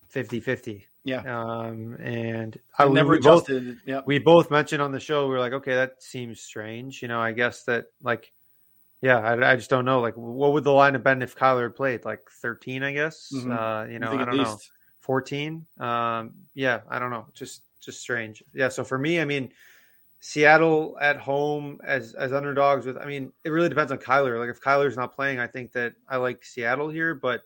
Speaker 4: 50 50.
Speaker 1: Yeah.
Speaker 4: Um, and
Speaker 1: I never
Speaker 4: we
Speaker 1: adjusted.
Speaker 4: Both,
Speaker 1: yeah.
Speaker 4: We both mentioned on the show, we are like, okay, that seems strange. You know, I guess that like, yeah, I, I just don't know. Like, what would the line have been if Kyler had played? Like 13, I guess. Mm-hmm. Uh, you know, I, I don't know. 14. Um, yeah, I don't know. Just, just strange. Yeah. So for me, I mean, Seattle at home as as underdogs with I mean, it really depends on Kyler. Like if Kyler's not playing, I think that I like Seattle here, but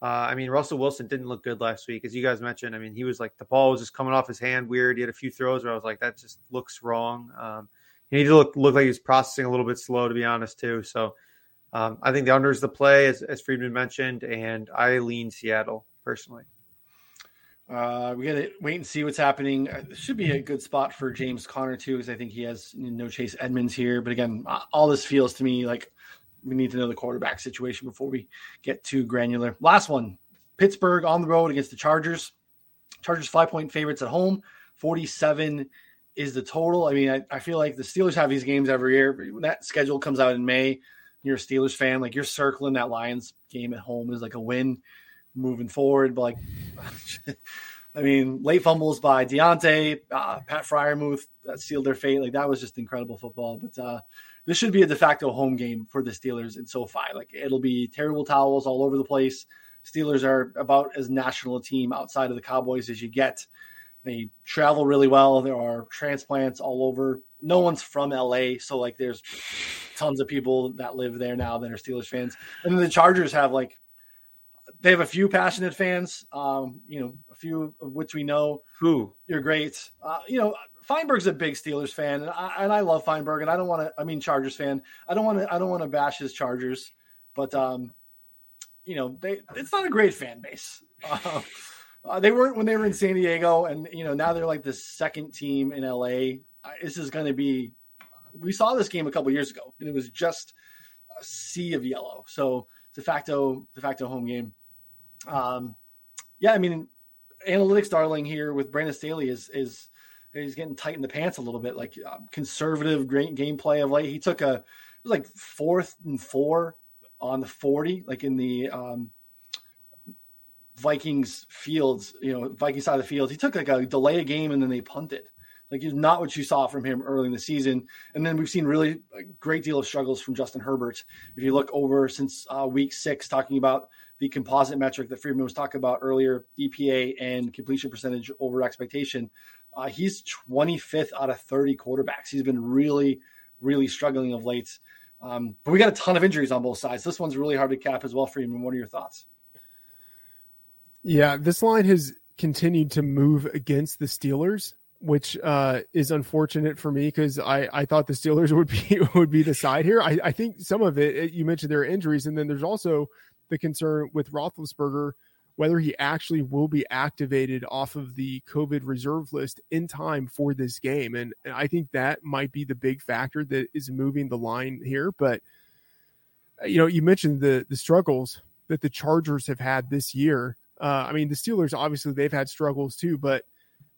Speaker 4: uh, I mean, Russell Wilson didn't look good last week, as you guys mentioned. I mean, he was like the ball was just coming off his hand weird. He had a few throws where I was like, that just looks wrong. Um, he look look like he was processing a little bit slow, to be honest, too. So um, I think the under is the play, as, as Freedman mentioned, and I lean Seattle personally.
Speaker 1: Uh, we got to wait and see what's happening. Uh, this should be a good spot for James Conner too, because I think he has no Chase Edmonds here. But again, all this feels to me like we need to know the quarterback situation before we get too granular. Last one Pittsburgh on the road against the Chargers. Chargers five point favorites at home. 47 is the total. I mean, I, I feel like the Steelers have these games every year. When that schedule comes out in May, you're a Steelers fan, like you're circling that Lions game at home is like a win moving forward. But like, I mean, late fumbles by Diontae, uh, Pat Freiermuth that sealed their fate. Like that was just incredible football. But uh, this should be a de facto home game for the Steelers in SoFi. Like it'll be terrible towels all over the place. Steelers are about as national a team outside of the Cowboys as you get. They travel really well. There are transplants all over. No one's from LA, so like there's tons of people that live there now that are Steelers fans. And then the Chargers have like they have a few passionate fans. Um, you know, a few of which we know.
Speaker 4: Who
Speaker 1: you're great. Uh, you know, Feinberg's a big Steelers fan, and I, and I love Feinberg, and I don't want to. I mean, Chargers fan. I don't want to. I don't want to bash his Chargers, but um, you know, they it's not a great fan base. Uh, uh, they weren't when they were in San Diego, and you know now they're like the second team in LA. This is going to be. We saw this game a couple years ago, and it was just a sea of yellow. So de facto, de facto home game. Um, yeah, I mean, analytics darling here with Brandon Staley is is he's getting tight in the pants a little bit. Like uh, conservative, great gameplay of late. He took a it was like fourth and four on the forty, like in the um, Vikings fields, you know, Vikings side of the field. He took like a delay a game and then they punted. Like it's not what you saw from him early in the season. And then we've seen really a great deal of struggles from Justin Herbert. If you look over since uh, week six, talking about the composite metric that Freedman was talking about earlier, EPA and completion percentage over expectation, uh, he's 25th out of 30 quarterbacks. He's been really, really struggling of late. Um, but we got a ton of injuries on both sides. This one's really hard to cap as well, Freedman. What are your thoughts?
Speaker 3: Yeah, this line has continued to move against the Steelers, which uh, is unfortunate for me because I, I thought the Steelers would be would be the side here. I, I think some of it you mentioned there are injuries, and then there's also the concern with Roethlisberger whether he actually will be activated off of the COVID reserve list in time for this game, and, and I think that might be the big factor that is moving the line here. But you know, you mentioned the the struggles that the Chargers have had this year uh, I mean, the Steelers obviously they've had struggles too, but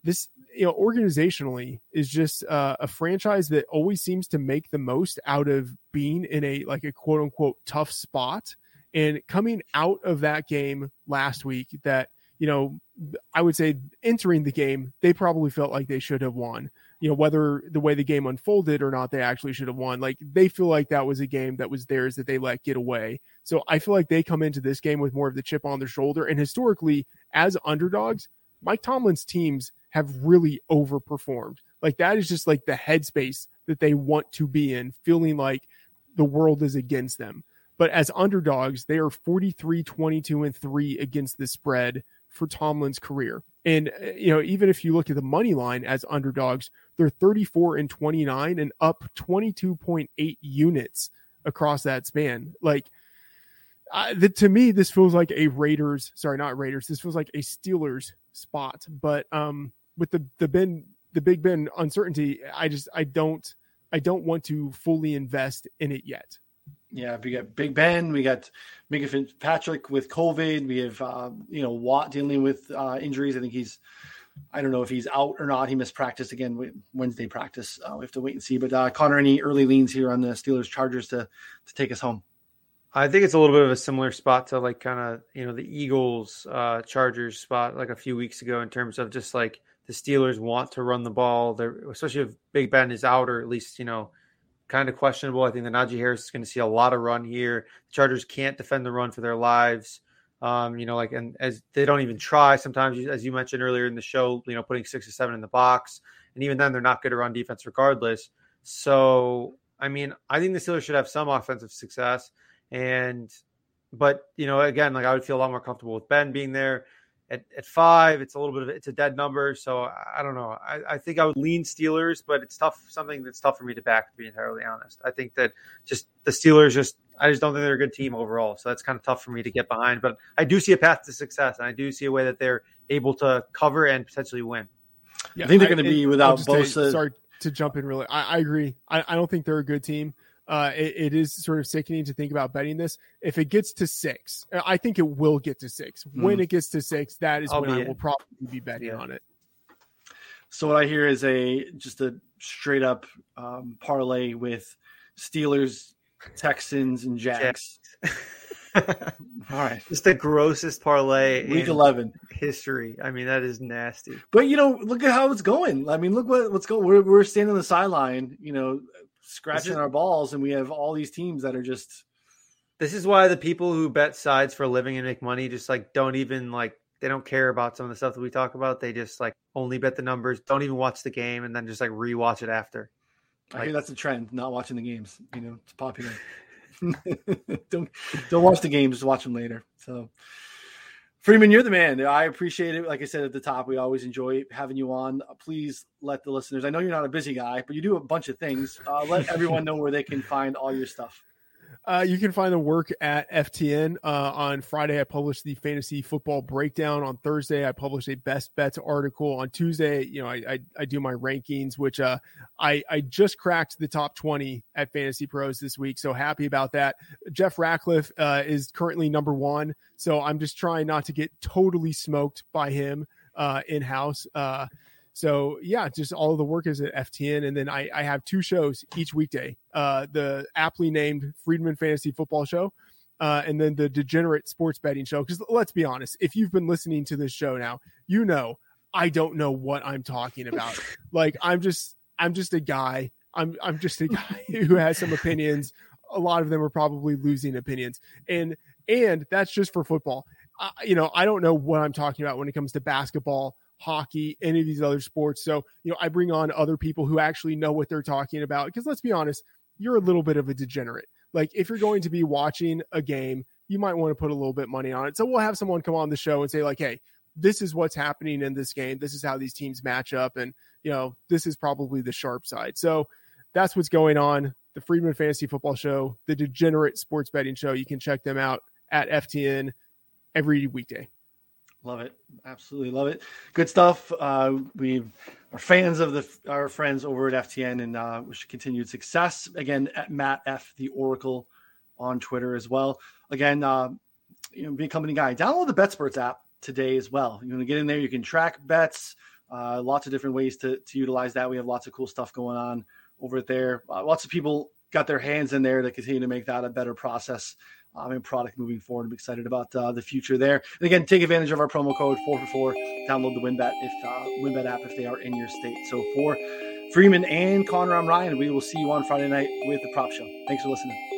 Speaker 3: this you know organizationally is just uh, a franchise that always seems to make the most out of being in a like a quote unquote tough spot. And coming out of that game last week that you know I would say entering the game they probably felt like they should have won you know whether the way the game unfolded or not they actually should have won. Like they feel like that was a game that was theirs that they let get away. So i feel like they come into this game with more of the chip on their shoulder. And historically as underdogs Mike Tomlin's teams have really overperformed. Like that is just like the headspace that they want to be in feeling like the world is against them. But as underdogs they are 43 22 and 3 against the spread for tomlin's career. And uh, you know, even if you look at the money line as underdogs, they're 34 and 29 and up 22.8 units across that span. Like uh, the, to me, this feels like a Raiders. Sorry, not Raiders. This feels like a Steelers spot. But um, with the the Ben the Big Ben uncertainty, I just I don't I don't want to fully invest in it yet.
Speaker 1: Yeah, we got Big Ben, we got Minkah Fitzpatrick with COVID. We have uh, you know Watt dealing with uh, injuries. I think he's I don't know if he's out or not. He missed practice again Wednesday practice. Uh, we have to wait and see. But uh, Connor, any early leans here on the Steelers Chargers to to take us home?
Speaker 4: I think it's a little bit of a similar spot to like kind of you know the Eagles uh, Chargers spot like a few weeks ago in terms of just like the Steelers want to run the ball. They're especially if Big Ben is out or at least you know kind of questionable. I think the Najee Harris is going to see a lot of run here. The Chargers can't defend the run for their lives. Um, you know, like, and as they don't even try sometimes, as you mentioned earlier in the show, you know, putting six or seven in the box. And even then, they're not good run defense regardless. So, I mean, I think the Steelers should have some offensive success. And, but, you know, again, like I would feel a lot more comfortable with Ben being there at, at five, it's a little bit of it's a dead number. So I, don't know. I, I think I would lean Steelers, but it's tough. Something that's tough for me to back, to be entirely honest. I think that just the Steelers just I just don't think they're a good team overall. So that's kind of tough for me to get behind. But I do see a path to success, and I do see a way that they're able to cover and potentially win.
Speaker 1: Yeah, I think they're going to be without Bosa.
Speaker 3: Sorry to jump in, really. I, I agree. I, I, don't think they're a good team uh, it, it is sort of sickening to think about betting this. If it gets to six, uh, I think it will get to six. Mm. When it gets to six, that is I'll when I will probably be betting yeah. on it.
Speaker 1: So what I hear is a just a straight up um, parlay with Steelers, Texans, and Jags.
Speaker 4: All right, just the grossest parlay
Speaker 1: week eleven
Speaker 4: history. I mean, that is nasty.
Speaker 1: But you know, look at how it's going. I mean, look what what's going. We're we're standing on the sideline. You know, scratching is, our balls, and we have all these teams that are just.
Speaker 4: This is why the people who bet sides for a living and make money just like don't even like they don't care about some of the stuff that we talk about. They just like only bet the numbers, don't even watch the game, and then just like rewatch it after.
Speaker 1: I hear that's a trend, not watching the games. You know, it's popular. don't don't watch the games, just watch them later. So Freedman, you're the man. I appreciate it. Like I said at the top, we always enjoy having you on. Please let the listeners. I know you're not a busy guy, but you do a bunch of things. Uh, let everyone know where they can find all your stuff.
Speaker 3: Uh, you can find the work at FTN. Uh, on Friday, I published the fantasy football breakdown. On Thursday, I published a best bets article. On Tuesday, you know, I I, I do my rankings, which uh, I I just cracked the top twenty at Fantasy Pros this week, so happy about that. Jeff Ratcliffe uh, is currently number one, so I'm just trying not to get totally smoked by him uh, in house. So yeah, just all of the work is at FTN, and then I, I have two shows each weekday. Uh, the aptly named Freedman Fantasy Football Show, uh, and then the Degenerate Sports Betting Show. Because let's be honest, if you've been listening to this show now, you know I don't know what I'm talking about. like I'm just I'm just a guy. I'm I'm just a guy who has some opinions. A lot of them are probably losing opinions, and and that's just for football. Uh, you know, I don't know what I'm talking about when it comes to basketball hockey, any of these other sports. So, you know, I bring on other people who actually know what they're talking about. Because let's be honest, you're a little bit of a degenerate. Like, if you're going to be watching a game, you might want to put a little bit money on it. So, we'll have someone come on the show and say, like, hey, this is what's happening in this game. This is how these teams match up. And, you know, this is probably the sharp side. So, that's what's going on. The Freedman Fantasy Football Show, the Degenerate Sports Betting Show. You can check them out at FTN every weekday.
Speaker 1: Love it. Absolutely love it. Good stuff. Uh, we are fans of the our friends over at FTN and uh, wish continued success. Again, at Matt F. the Oracle on Twitter as well. Again, uh, you know, be a company guy. Download the BetSperts app today as well. You want to get in there, you can track bets. Uh, lots of different ways to, to utilize that. We have lots of cool stuff going on over there. Uh, lots of people got their hands in there to continue to make that a better process um, and product moving forward. I'm excited about uh, the future there. And again, take advantage of our promo code four for four. Download the WynnBET if uh, WynnBET app if they are in your state. So for Freedman and Connor, I'm Ryan. We will see you on Friday night with the Prop Show. Thanks for listening.